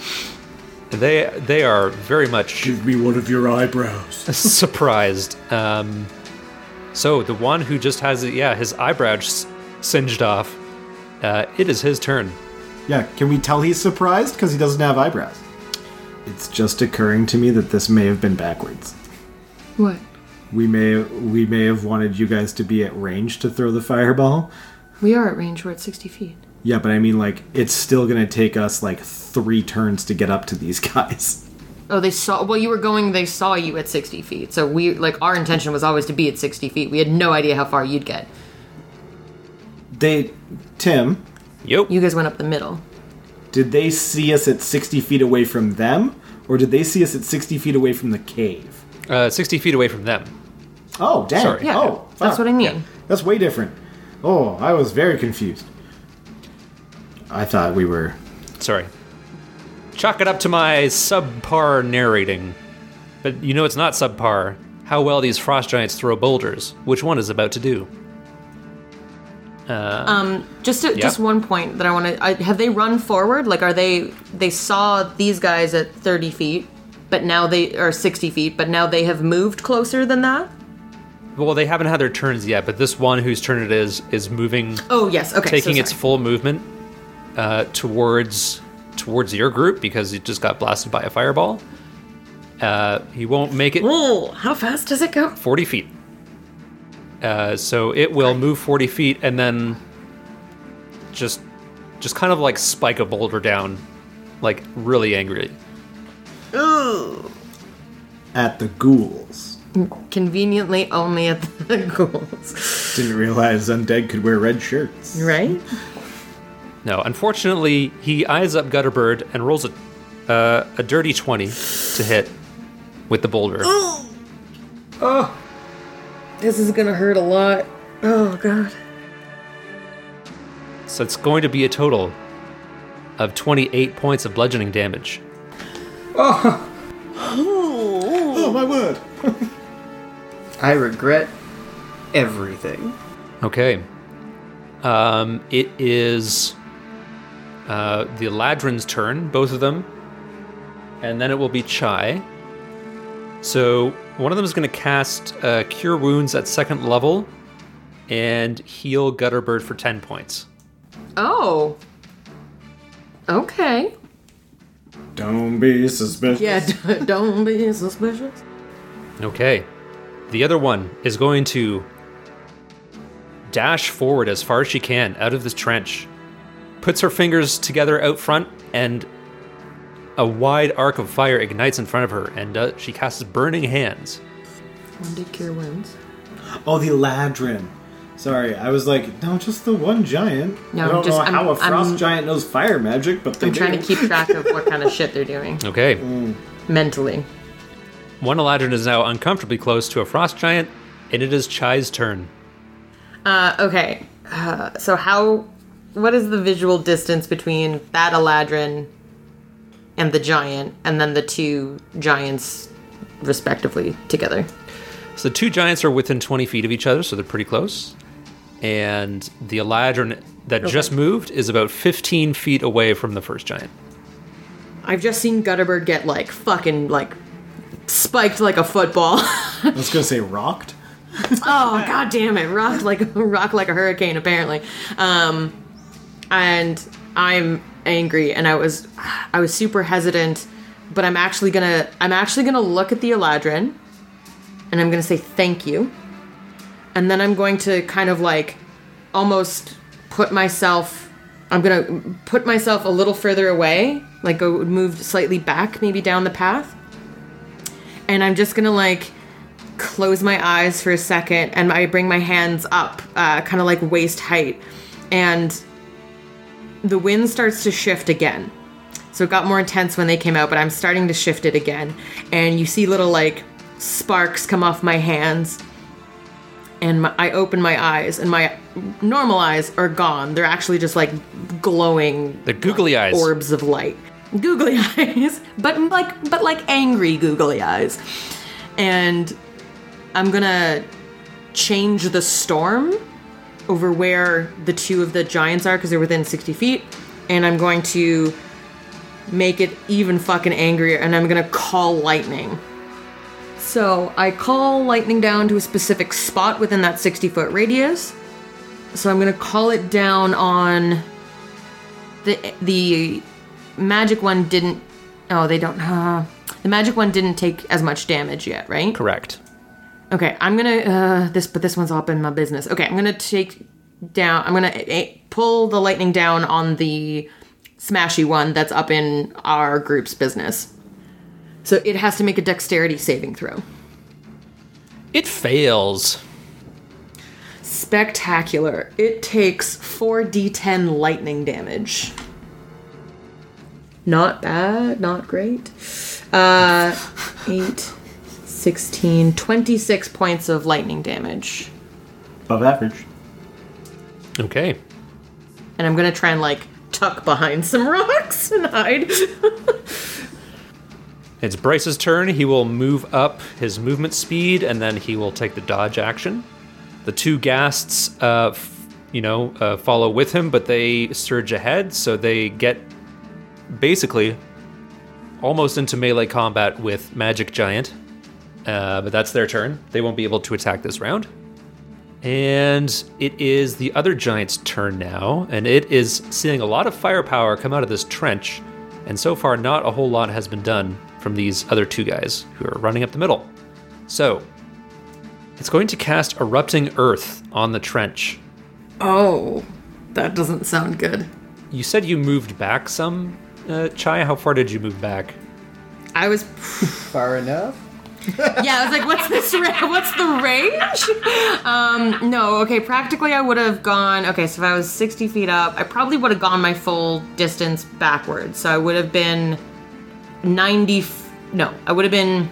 They they are very much Give me one of your eyebrows. surprised. Um, so the one who just has yeah his eyebrow s- singed off. Uh, it is his turn. Yeah, can we tell he's surprised because he doesn't have eyebrows? It's just occurring to me that this may have been backwards. What? We may we may have wanted you guys to be at range to throw the fireball. We are at range. We're at 60 feet. Yeah, but I mean like it's still going to take us like 3 turns to get up to these guys. Oh, they saw. Well, you were going. They saw you at 60 feet. So we like our intention was always to be at 60 feet. We had no idea how far you'd get. They Tim, Yep. You guys went up the middle. did they see us at 60 feet away from them or did they see us at 60 feet away from the cave? Uh, 60 feet away from them. Oh, damn. Sorry. Yeah, Oh, that's what I mean. That's way different. Oh, I was very confused. I thought we were Sorry. Chalk it up to my subpar narrating. But you know it's not subpar. How well these frost giants throw boulders. Which one is about to do? Just to, just one point that I want to. Have they run forward? Like, are they? They saw these guys at 30 feet, but now they are 60 feet, but now they have moved closer than that. Well, they haven't had their turns yet, but this one whose turn it is is moving, Oh yes. Okay. so taking its full movement uh, towards towards your group because it just got blasted by a fireball. Uh, he won't make it Oh, how fast does it go? 40 feet. Uh, so it will move 40 feet and then just just kind of like spike a boulder down like really angrily. at the ghouls. Conveniently, only at the ghouls. Didn't realize undead could wear red shirts. Right? No, unfortunately, he eyes up Gutterbird and rolls a uh, a dirty 20 to hit with the boulder. This is gonna hurt a lot. Oh god. So it's going to be a total of 28 points of bludgeoning damage. Oh oh my word! I regret everything. Okay. Um, it is uh, the Eladrin's turn, both of them. And then it will be Chai. So One of them is going to cast uh, Cure Wounds at second level and heal Gutterbird for 10 points. Oh. Okay. Don't be suspicious. Yeah, d- don't be suspicious. Okay. The other one is going to dash forward as far as she can out of this trench, puts her fingers together out front, and a wide arc of fire ignites in front of her, and uh, she casts Burning Hands. One did cure wounds. Oh, the Eladrin. Sorry, I was like, no, just the one giant. No, I don't just- know I'm- how a frost I'm- giant knows fire magic, but they I'm trying to keep track of what kind of shit they're doing Okay. mentally. One Eladrin is now uncomfortably close to a frost giant, and it is Chai's turn. Uh, okay. Uh, so how? What is the visual distance between that Eladrin and the giant, and then the two giants, respectively, together? So the two giants are within 20 feet of each other, so they're pretty close. And the Eladrin that just moved is about 15 feet away from the first giant. I've just seen Gutterbird get like fucking like spiked like a football. I was gonna say rocked. oh god damn it rocked like rock like a hurricane apparently um and i'm angry and i was i was super hesitant but i'm actually gonna i'm actually gonna look at the eladrin and i'm gonna say thank you. And then i'm going to kind of like almost put myself i'm gonna put myself a little further away like go move slightly back maybe down the path. And i'm just gonna like close my eyes for a second and I bring my hands up, uh, kind of like waist height, and the wind starts to shift again. So it got more intense when they came out, but I'm starting to shift it again. And you see little like sparks come off my hands. And my, I open my eyes, and my normal eyes are gone. They're actually just like glowing The googly eyes. orbs of light. Googly eyes, but like but like angry googly eyes. And I'm gonna change the storm over where the two of the giants are because they're within 60 feet, and I'm going to make it even fucking angrier, and I'm gonna call lightning. So I call lightning down to a specific spot within that 60 foot radius. So I'm gonna call it down on the the magic one didn't. Oh, they don't. Uh, the magic one didn't take as much damage yet, right? Correct. Okay, I'm gonna uh, this, but this one's all in my business. Okay, I'm gonna take down. I'm gonna eh, pull the lightning down on the smashy one that's up in our group's business. So it has to make a dexterity saving throw. It fails. Spectacular. It takes 4d10 lightning damage. Not bad, not great. Uh, 8, 16, 26 points of lightning damage. Above average. Okay. And I'm gonna try and like tuck behind some rocks and hide. It's Bryce's turn. He will move up his movement speed, and then he will take the dodge action. The two ghasts, uh, f- you know, uh, follow with him, but they surge ahead, so they get basically almost into melee combat with Magic Giant. Uh, but that's their turn. They won't be able to attack this round. And it is the other giant's turn now, and it is seeing a lot of firepower come out of this trench, and so far not a whole lot has been done from these other two guys who are running up the middle. So, it's going to cast Erupting Earth on the trench. oh, that doesn't sound good. You said you moved back some, uh, Chai. How far did you move back? I was Far enough? yeah, I was like, what's this? What's the range? Um, no, okay. Practically, I would have gone. Okay, so if I was sixty feet up, I probably would have gone my full distance backwards. So I would have been ninety. F- no, I would have been.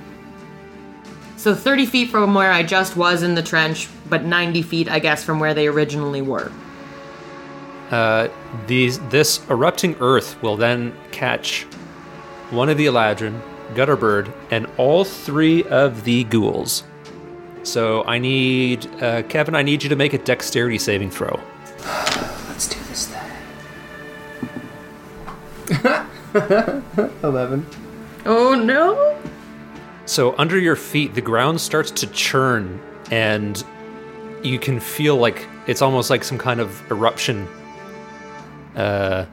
So thirty feet from where I just was in the trench, but ninety feet, I guess, from where they originally were. Uh, these this erupting earth will then catch one of the Eladrin, Gutterbird, and all three of the ghouls. So I need uh, Kevin. I need you to make a dexterity saving throw. Let's do this thing. 11. Oh no! So under your feet, the ground starts to churn, and you can feel like it's almost like some kind of eruption. Uh,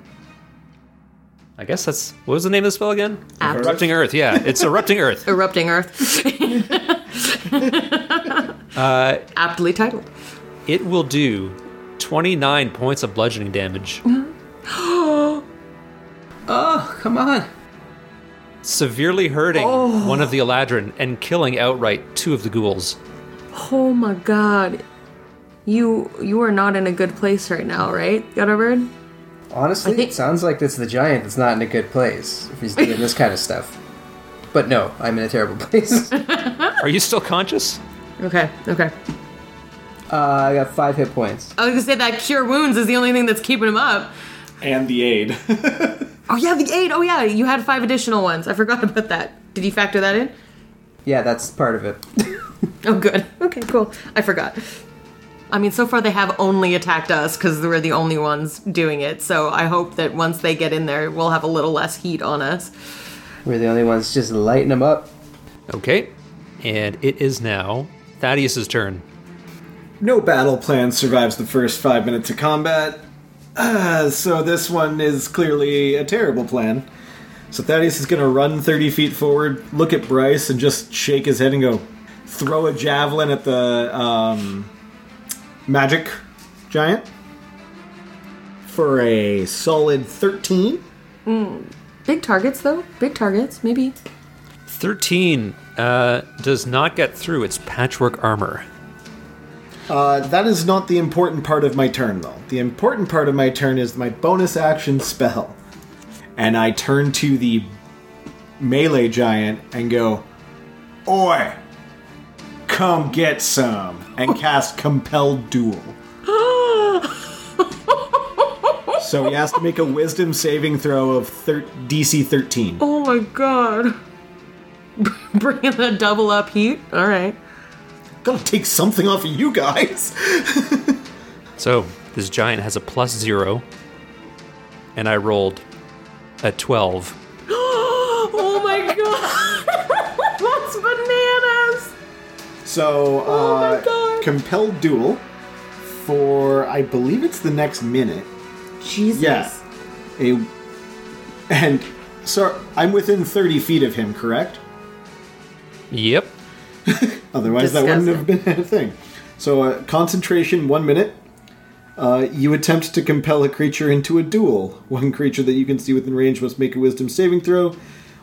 I guess that's what was the name of the spell again? Apt. Erupting Earth. Yeah, it's erupting Earth. Erupting Earth. Uh, Aptly titled. it will do twenty nine points of bludgeoning damage, Oh, come on. severely hurting one of the Eladrin and killing outright two of the ghouls. Oh my god. You you are not in a good place right now, right, Gutterbird? Honestly, think- it sounds like this is the giant that's not in a good place if he's doing this kind of stuff. But no, I'm in a terrible place. uh, Are you still conscious? Okay, okay. I got five hit points. I was gonna say that cure wounds is the only thing that's keeping him up. And the aid. Oh yeah, the eight. Oh yeah, you had five additional ones. I forgot about that. Did you factor that in? Yeah, that's part of it. Oh good. Okay, cool. I forgot. I mean, so far they have only attacked us because we're the only ones doing it. So I hope that once they get in there, we'll have a little less heat on us. We're the only ones just lighting them up. Okay, and it is now Thaddeus's turn. no battle plan survives the first five minutes of combat. Uh, so this one is clearly a terrible plan. So Thaddeus is going to run 30 feet forward, look at Bryce, and just shake his head and go, throw a javelin at the um, magic giant for a solid 13. Big targets though. Big targets, maybe. 13 uh, does not get through its patchwork armor. Uh, that is not the important part of my turn, though. The important part of my turn is my bonus action spell. And I turn to the melee giant and go, Oi! Come get some! And cast Compelled Duel. so he has to make a wisdom saving throw of thir- DC 13. Oh my god. Bringing the double up heat. All right. Gotta take something off of you guys! So this giant has a plus zero, and I rolled a 12. oh my god. So, uh, my compelled duel for I believe it's the next minute. Jesus. Yeah. A and so I'm within 30 feet of him, correct? Yep. Otherwise, that wouldn't have been a thing. So, uh, concentration, one minute. Uh, you attempt to compel a creature into a duel. One creature that you can see within range must make a wisdom saving throw.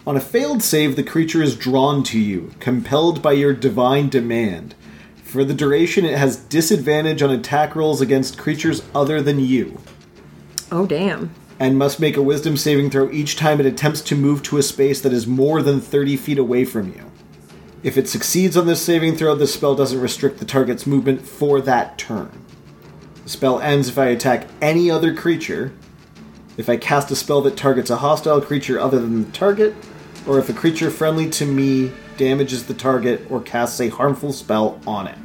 On a failed save, the creature is drawn to you, compelled by your divine demand. For the duration, it has disadvantage on attack rolls against creatures other than you, Oh damn. and must make a wisdom saving throw each time it attempts to move to a space that is more than 30 feet away from you. If it succeeds on this saving throw, the spell doesn't restrict the target's movement for that turn. The spell ends if I attack any other creature, if I cast a spell that targets a hostile creature other than the target, or if a creature friendly to me damages the target or casts a harmful spell on it,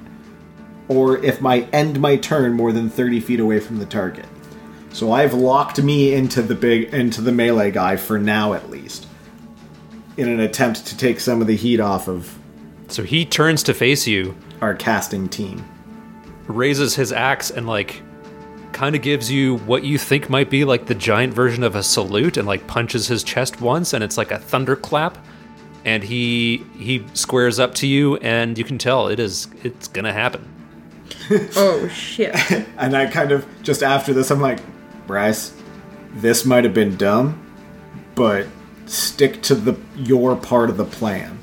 or if I end my turn more than 30 feet away from the target. So I've locked me into the big into the melee guy for now at least. In an attempt to take some of the heat off of So he turns to face you, our casting team. raises his axe, and like kind of gives you what you think might be like the giant version of a salute, and like punches his chest once, and it's like a thunderclap. And he he squares up to you, and you can tell it is it's gonna happen. Oh shit. And I kind of just after this I'm like, Bryce, this might have been dumb, but stick to the your part of the plan.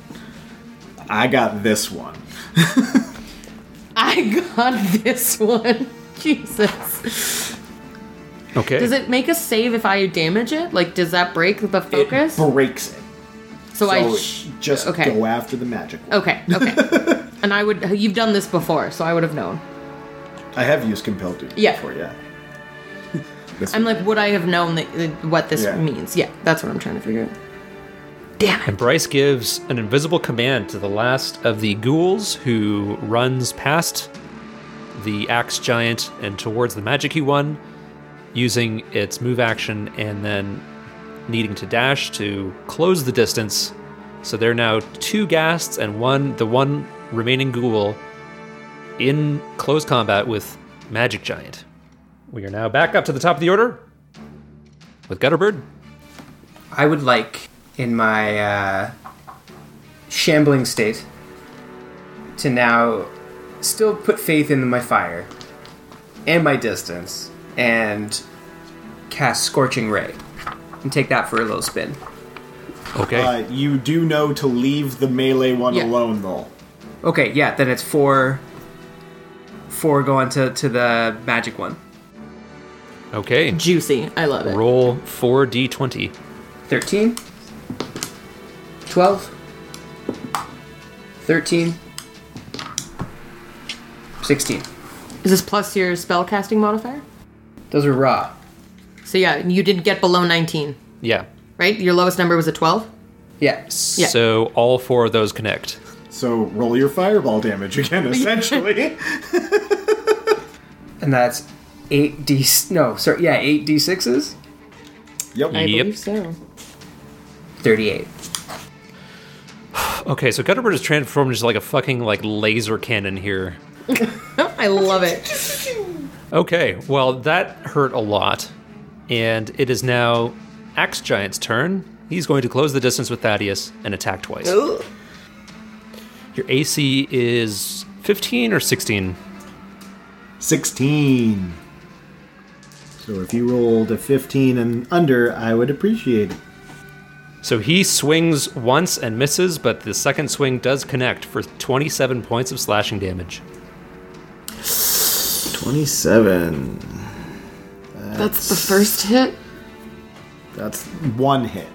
I got this one. I got this one. Jesus. Okay. Does it make a save if I damage it? Like, does that break the focus? It breaks it. so, So I. Sh- just okay. go after the magic. one. okay. Okay. and I would. You've done this before, so I would have known. I have used compelled duel Yeah. before, yeah. I'm like, would I have known that, that- what this Yeah. means? Yeah, that's what I'm trying to figure out. Damn it. And Bryce gives an invisible command to the last of the ghouls who runs past the axe giant and towards the magic one, using its move action and then needing to dash to close the distance So there are now two ghasts and one, the one remaining ghoul, in close combat with Magic Giant. We are now back up to the top of the order with Gutterbird. I would like, in my uh, shambling state, to now still put faith in my fire and my distance and cast Scorching Ray and take that for a little spin. Okay. Uh, you do know to leave the melee one Yeah. alone, though. Okay, yeah, then it's four. Four going to, to the magic one. okay. Juicy. I love it. Roll 4d20. 13, 12, 13, 16. Is this plus your spell casting modifier? Those are raw. So yeah, you didn't get below 19, Yeah. right? Your lowest number was a 12? Yeah. Yeah. So all four of those connect. So roll your fireball damage again, essentially. And that's 8d. No, sorry, yeah, 8d6s? yep. I Yep. believe so. 38. Okay, so Gutterbird is transformed into like a fucking like laser cannon here. I love it. Okay, well that hurt a lot, and it is now Axe Giant's turn. He's going to close the distance with Thaddeus and attack twice. Your AC is 15 or 16. 16. So if you rolled a 15 and under, I would appreciate it. So he swings once and misses, but the second swing does connect for 27 points of slashing damage. 27. That's the first hit. That's one hit.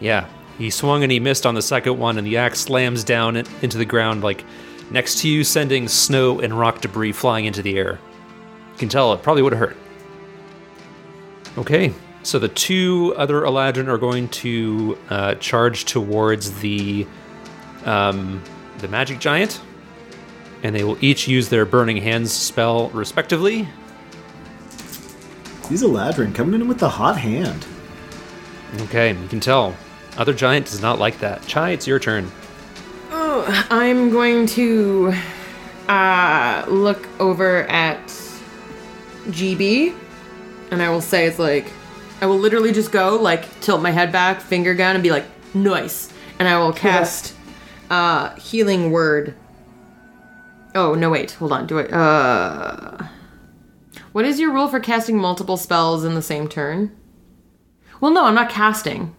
Yeah, he swung and he missed on the second one, and the axe slams down into the ground, like next to you, sending snow and rock debris flying into the air. You can tell it probably would have hurt. Okay, so the two other Eladrin are going to uh, charge towards the um, the magic giant, and they will each use their burning hands spell respectively. He's a Ladrin coming in with the hot hand. Okay, you can tell. Other giant does not like that. Chai, it's your turn. Oh, I'm going to uh, look over at GB, and I will say it's like I will literally just go like tilt my head back, finger gun, and be like nice, and I will cast uh, healing word. Oh no! Wait, hold on. Do I? Uh, what is your rule for casting multiple spells in the same turn? Well, no, I'm not casting.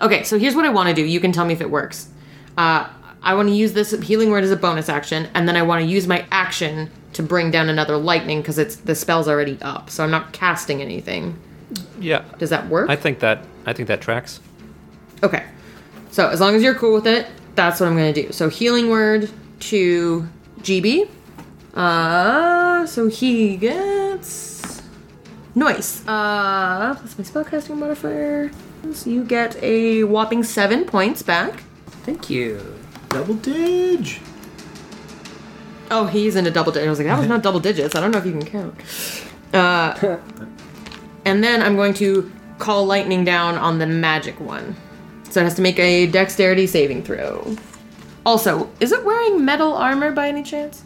Okay, so here's what I want to do. You can tell me if it works. Uh, I want to use this healing word as a bonus action, and then I want to use my action to bring down another lightning because it's the spell's already up. So I'm not casting anything. Yeah, Does that work? I think that I think that tracks. Okay. So as long as you're cool with it, that's what I'm gonna do. So healing word to GB. Uh so he gets noise. Uh plus my spellcasting modifier. So you get a whopping seven points back. Thank you. Double dig. Oh, he's in a double digit. I was like, that was not double digits. I don't know if you can count. Uh, and then I'm going to call lightning down on the magic one. So it has to make a dexterity saving throw. Also, is it wearing metal armor by any chance?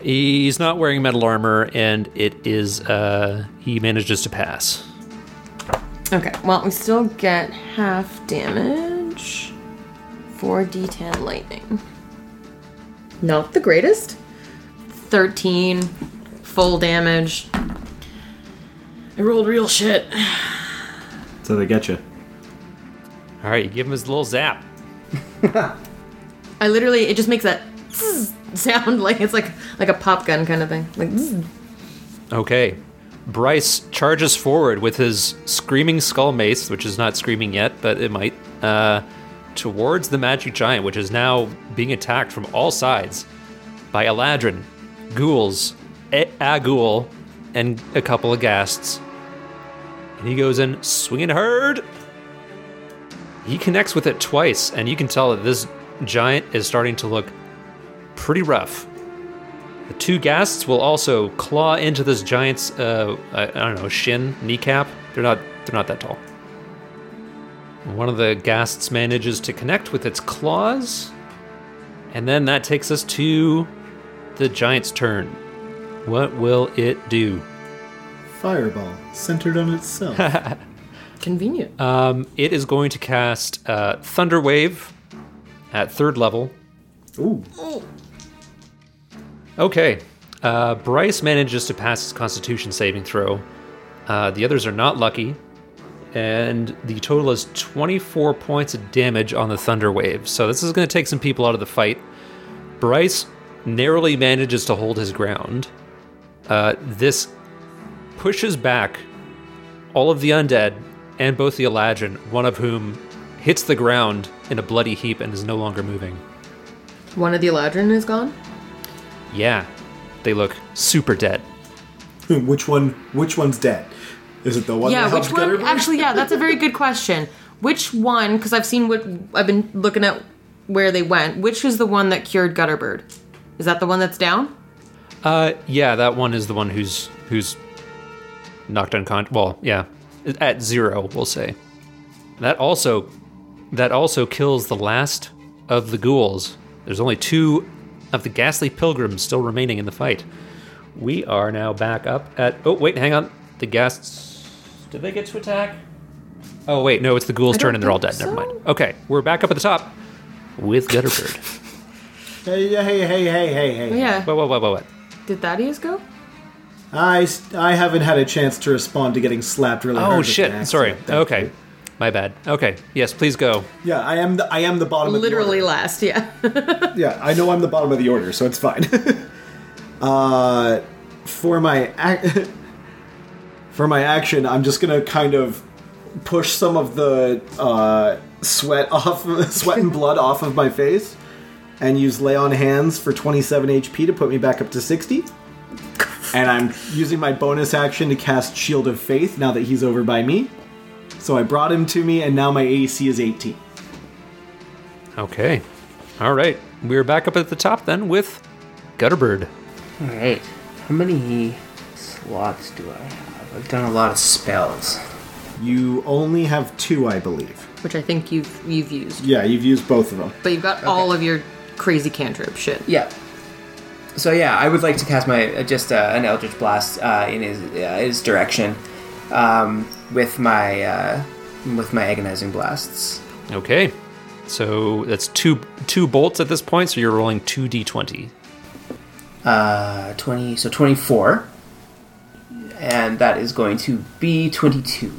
He's not wearing metal armor, and it is uh he manages to pass. Okay, well, we still get half damage. 4d10 lightning. Not the greatest. 13 full damage. I rolled real shit. So they get you. All right, you give him his little zap. I literally, it just makes that sound like it's like like a pop gun kind of thing. Like zzz. Okay. Bryce charges forward with his screaming skull mace, which is not screaming yet, but it might, uh, towards the magic giant, which is now being attacked from all sides by Eladrin, ghouls, a, a ghoul, and a couple of ghasts. And he goes in swinging hard. He connects with it twice, and you can tell that this giant is starting to look pretty rough. The two ghasts will also claw into this giant's, uh, I, I don't know, shin, kneecap. They're not, they're not that tall. One of the ghasts manages to connect with its claws, and then that takes us to the giant's turn. What will it do? Fireball centered on itself. Convenient. Um, it is going to cast uh, Thunder Wave at third level. Ooh. Okay. Uh, Bryce manages to pass his Constitution saving throw. Uh, the others are not lucky. And the total is 24 points of damage on the Thunder Wave. So this is going to take some people out of the fight. Bryce narrowly manages to hold his ground. Uh, this pushes back all of the undead and both the Eladrin, one of whom hits the ground in a bloody heap and is no longer moving. One of the Eladrin is gone. Yeah, they look super dead. which one? Which one's dead? Is it the one? yeah, that which helped one? Gutterbird? Actually, yeah, that's a very good question. Which one? Because I've seen what I've been looking at where they went. Which is the one that cured Gutterbird? Is that the one that's down? Uh, yeah, that one is the one who's who's knocked unconscious. Well, yeah, at zero, we'll say. That also that also kills the last of the ghouls. There's only two of the ghastly pilgrims still remaining in the fight. We are now back up at. Oh wait, hang on. The ghasts. Did they get to attack? Oh wait, no, it's the ghouls' I turn and they're all think dead. Never mind. Okay, we're back up at the top with Gutterbird. Hey, hey, hey, hey, hey, hey. Yeah. whoa, whoa, whoa, whoa, what? Did Thaddeus go? I, I haven't had a chance to respond to getting slapped really oh, hard. Oh shit! Sorry. thank Okay, you. My bad. Okay, yes, please go. Yeah, I am. The, I am the bottom. Literally Of the last. Yeah. Yeah, I know I'm the bottom of the order, so it's fine. uh, for my ac- for my action, I'm just gonna kind of push some of the uh, sweat off, sweat and blood off of my face, and use lay on hands for 27 HP to put me back up to 60. And I'm using my bonus action to cast Shield of Faith now that he's over by me. So I brought him to me, and now my AC is 18. Okay. All right. We're back up at the top then with Gutterbird. Alright. How many slots do I have? I've done a lot of spells. You only have two, I believe. Which I think you've you've used, Yeah, you've used both of them. but you've got all of your crazy cantrip shit. Yeah. So yeah, I would like to cast my uh, just uh, an Eldritch Blast uh, in his uh, his direction um, with my uh, with my agonizing blasts. Okay. So that's two two bolts at this point, so you're rolling two d20. Uh, twenty, so twenty four, and that is going to be twenty two.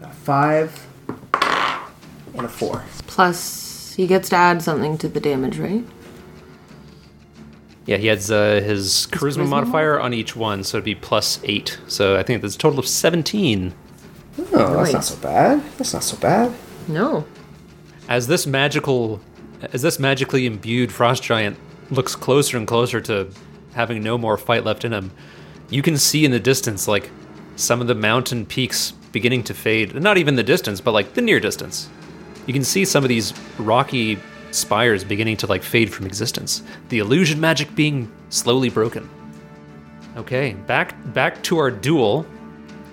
Got five and a four. Plus, he gets to add something to the damage, right? Yeah, he has uh, his charisma, charisma modifier on each one, so it'd be plus eight. So I think that's a total of 17. Oh, that's not so bad. That's not so bad. No. As this magical, as this magically imbued frost giant looks closer and closer to having no more fight left in him, you can see in the distance like some of the mountain peaks beginning to fade. Not even the distance, but like the near distance. You can see some of these rocky spires beginning to like fade from existence. The illusion magic being slowly broken. Okay, back back to our duel.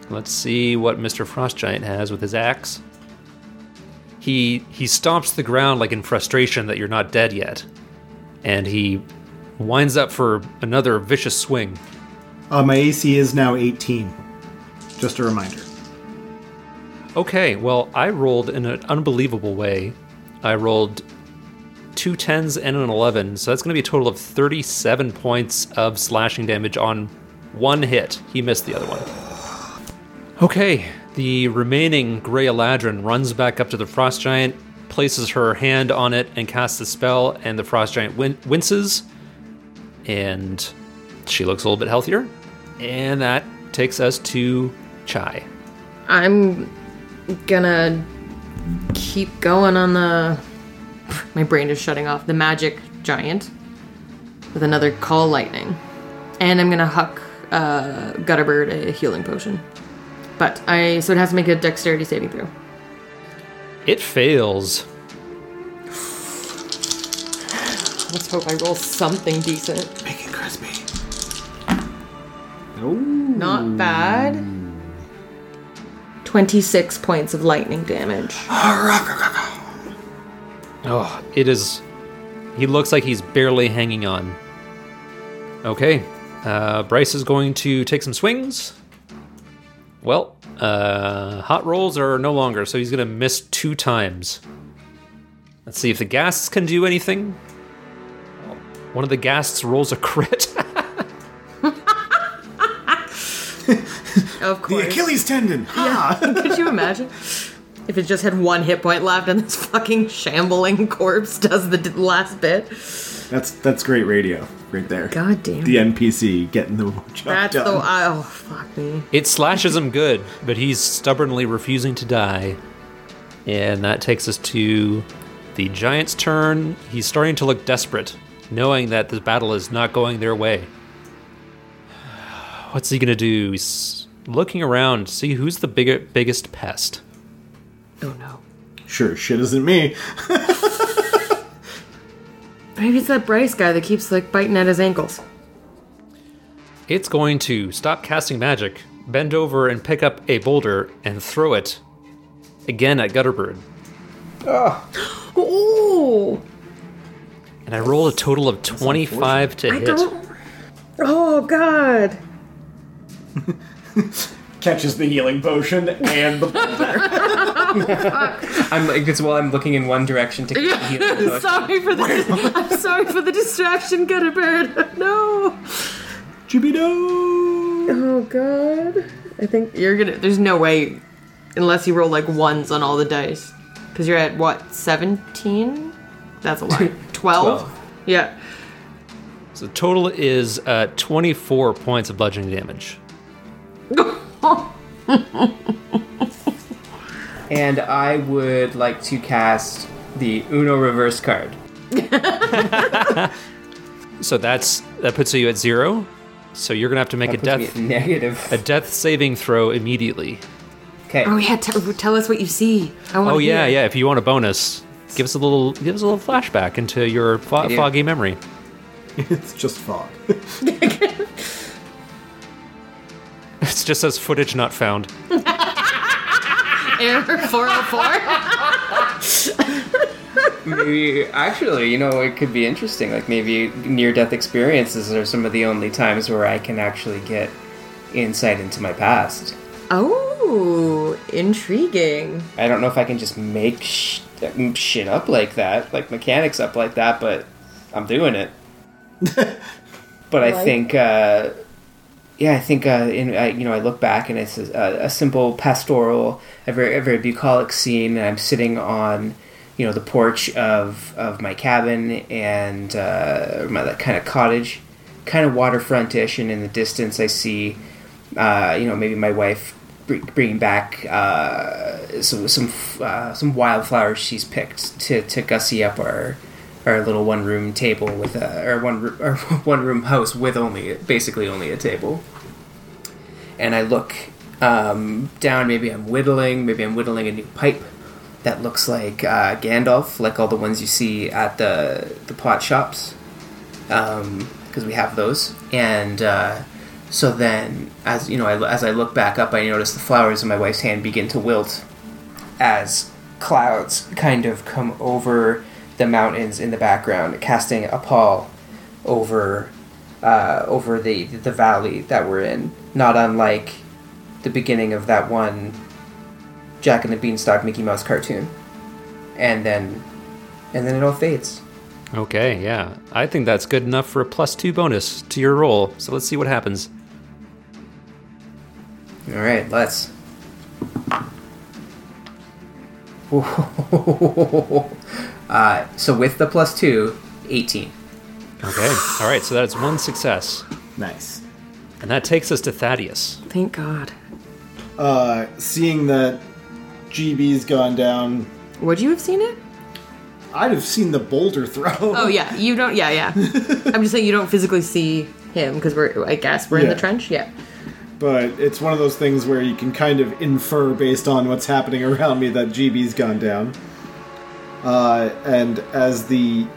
Let's see what Mr. Frost Giant has with his axe. He he stomps the ground like in frustration that you're not dead yet. And he winds up for another vicious swing. Uh, my AC is now 18. Just a reminder. Okay, well, I rolled in an unbelievable way. I rolled two tens and an 11, so that's going to be a total of 37 points of slashing damage on one hit. He missed the other one. Okay, the remaining Grey Eladrin runs back up to the Frost Giant, places her hand on it, and casts the spell, and the Frost Giant win- winces, and she looks a little bit healthier. And that takes us to Chai. I'm gonna keep going on the. My brain is shutting off. The magic giant with another call lightning, and I'm gonna huck uh, Gutterbird a healing potion. But I so it has to make a dexterity saving throw. It fails. Let's hope I roll something decent. Make it crispy. Not bad. 26 points of lightning damage. Oh, it is. He looks like he's barely hanging on. Okay, uh, Bryce is going to take some swings. Well, uh, hot rolls are no longer, so he's going to miss two times. Let's see if the ghasts can do anything. One of the ghasts rolls a crit. Of course. The. Achilles tendon. Yeah. Could you imagine? If it just had one hit point left and this fucking shambling corpse does the last bit. That's that's great radio right there. God damn. The NPC getting the job That's done. the. Oh, fuck me. it slashes him good, but he's stubbornly refusing to die. And that takes us to the giant's turn. He's starting to look desperate, knowing that the battle is not going their way. What's he gonna do? He's looking around see who's the big, biggest pest. Oh no. Sure, shit isn't me. Maybe it's that Bryce guy that keeps like biting at his ankles. It's going to stop casting magic, bend over and pick up a boulder and throw it again at Gutterbird. Ah. Ooh! And I roll a total of 25 to I hit. don't. Oh god. Catches the healing potion and the I'm like, it's while I'm looking in one direction to get the healing potion. sorry for the. I'm sorry for the distraction, Gutterbird. No. Jubido. Oh god. I think you're gonna. There's no way, unless you roll like ones on all the dice, because you're at what 17. That's a lot. 12. Twelve. Yeah. So the total is uh, 24 points of bludgeoning damage. And I would like to cast the Uno reverse card. So that's that puts you at zero. So you're gonna have to make a That puts me death negative. a death saving throw immediately. Okay. Oh yeah. T- tell us what you see. I want. Oh yeah, yeah. If you want a bonus, give us a little give us a little flashback into your fo- foggy memory. It's just fog. It just says footage not found. Error 404. Maybe actually, you know, it could be interesting. Like maybe near-death experiences are some of the only times where I can actually get insight into my past. oh, intriguing. I don't know if I can just make sh- shit up like that, like mechanics up like that, but I'm doing it. but I Right. think, uh, yeah, I think, uh, in, I, you know, I look back and it's a, a simple pastoral, a very, a very bucolic scene, and I'm sitting on, you know, the porch of, of my cabin and uh, my that kind of cottage, kind of waterfrontish, and in the distance I see, uh, you know, maybe my wife bringing back uh, some some uh, some wildflowers she's picked to, to gussy up our our little one room table with a or one or one room house with only basically only a table. And I look um, down. Maybe I'm whittling. Maybe I'm whittling a new pipe that looks like uh, Gandalf, like all the ones you see at the the pot shops, because we have those. And uh, so then, as you know, I, as I look back up, I notice the flowers in my wife's hand begin to wilt as clouds kind of come over the mountains in the background, casting a pall over uh, over the the valley that we're in. Not unlike the beginning of that one Jack and the Beanstalk Mickey Mouse cartoon, and then and then it all fades. Okay, yeah. I think that's good enough for a plus two bonus to your roll. So let's see what happens. All right, let's. uh, so with the plus two, 18. Okay. All right. So that's one success, Nice. and that takes us to Thaddeus. Thank God. Uh, seeing that GB's gone down, Would you have seen it? I'd have seen the boulder throw. Oh yeah, you don't. Yeah, yeah. I'm just saying you don't physically see him because we're. I guess we're in Yeah. the trench. Yeah. But it's one of those things where you can kind of infer based on what's happening around me that GB's gone down. Uh, and as the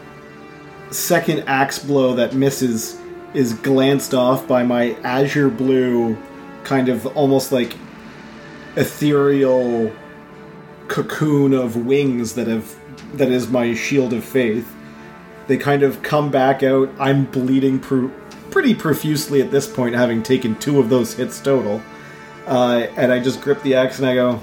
second axe blow that misses is glanced off by my azure blue, kind of almost like ethereal cocoon of wings that have that is my shield of faith. They kind of come back out. I'm bleeding pro- pretty profusely at this point, having taken two of those hits total. Uh, and I just grip the axe and I go,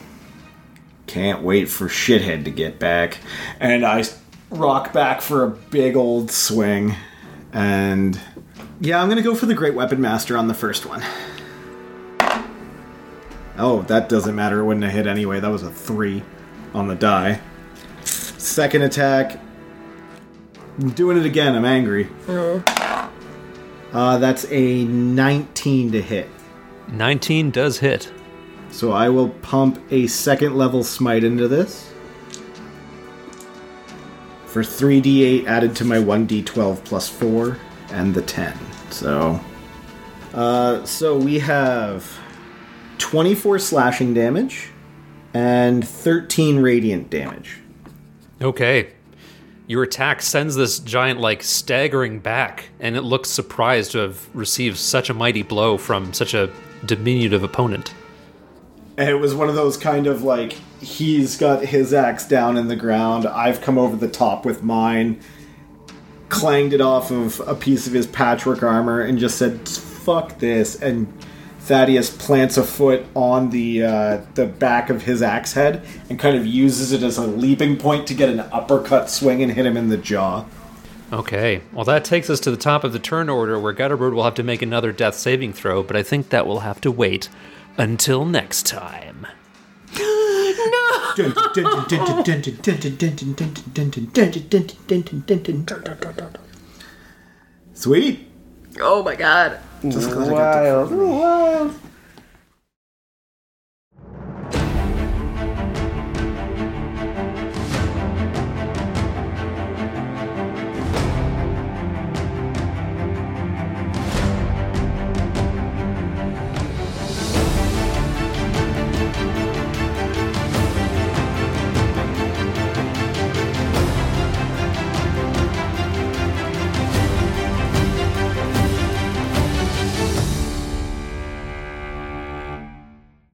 "Can't wait for shithead to get back." And I rock back for a big old swing. And yeah, I'm gonna go for the Great Weapon Master on the first one. Oh, that doesn't matter. It wouldn't have hit anyway. That was a three on the die. Second attack. I'm doing it again. I'm angry. Uh, that's a 19 to hit. 19 does hit. So I will pump a second level smite into this. For 3d8 added to my 1d12 plus 4 and the 10. So uh, so we have 24 slashing damage and 13 radiant damage. Okay. Your attack sends this giant like staggering back, and it looks surprised to have received such a mighty blow from such a diminutive opponent. And it was one of those kind of like he's got his axe down in the ground. I've come over the top with mine, clanged it off of a piece of his patchwork armor, and just said, "Fuck this!" And Thaddeus plants a foot on the uh, the back of his axe head and kind of uses it as a leaping point to get an uppercut swing and hit him in the jaw. Okay, well, that takes us to the top of the turn order where Gutterbird will have to make another death saving throw, but I think that will have to wait until next time. no! Sweet. Oh my god. Just glad I got the- Wild, wild.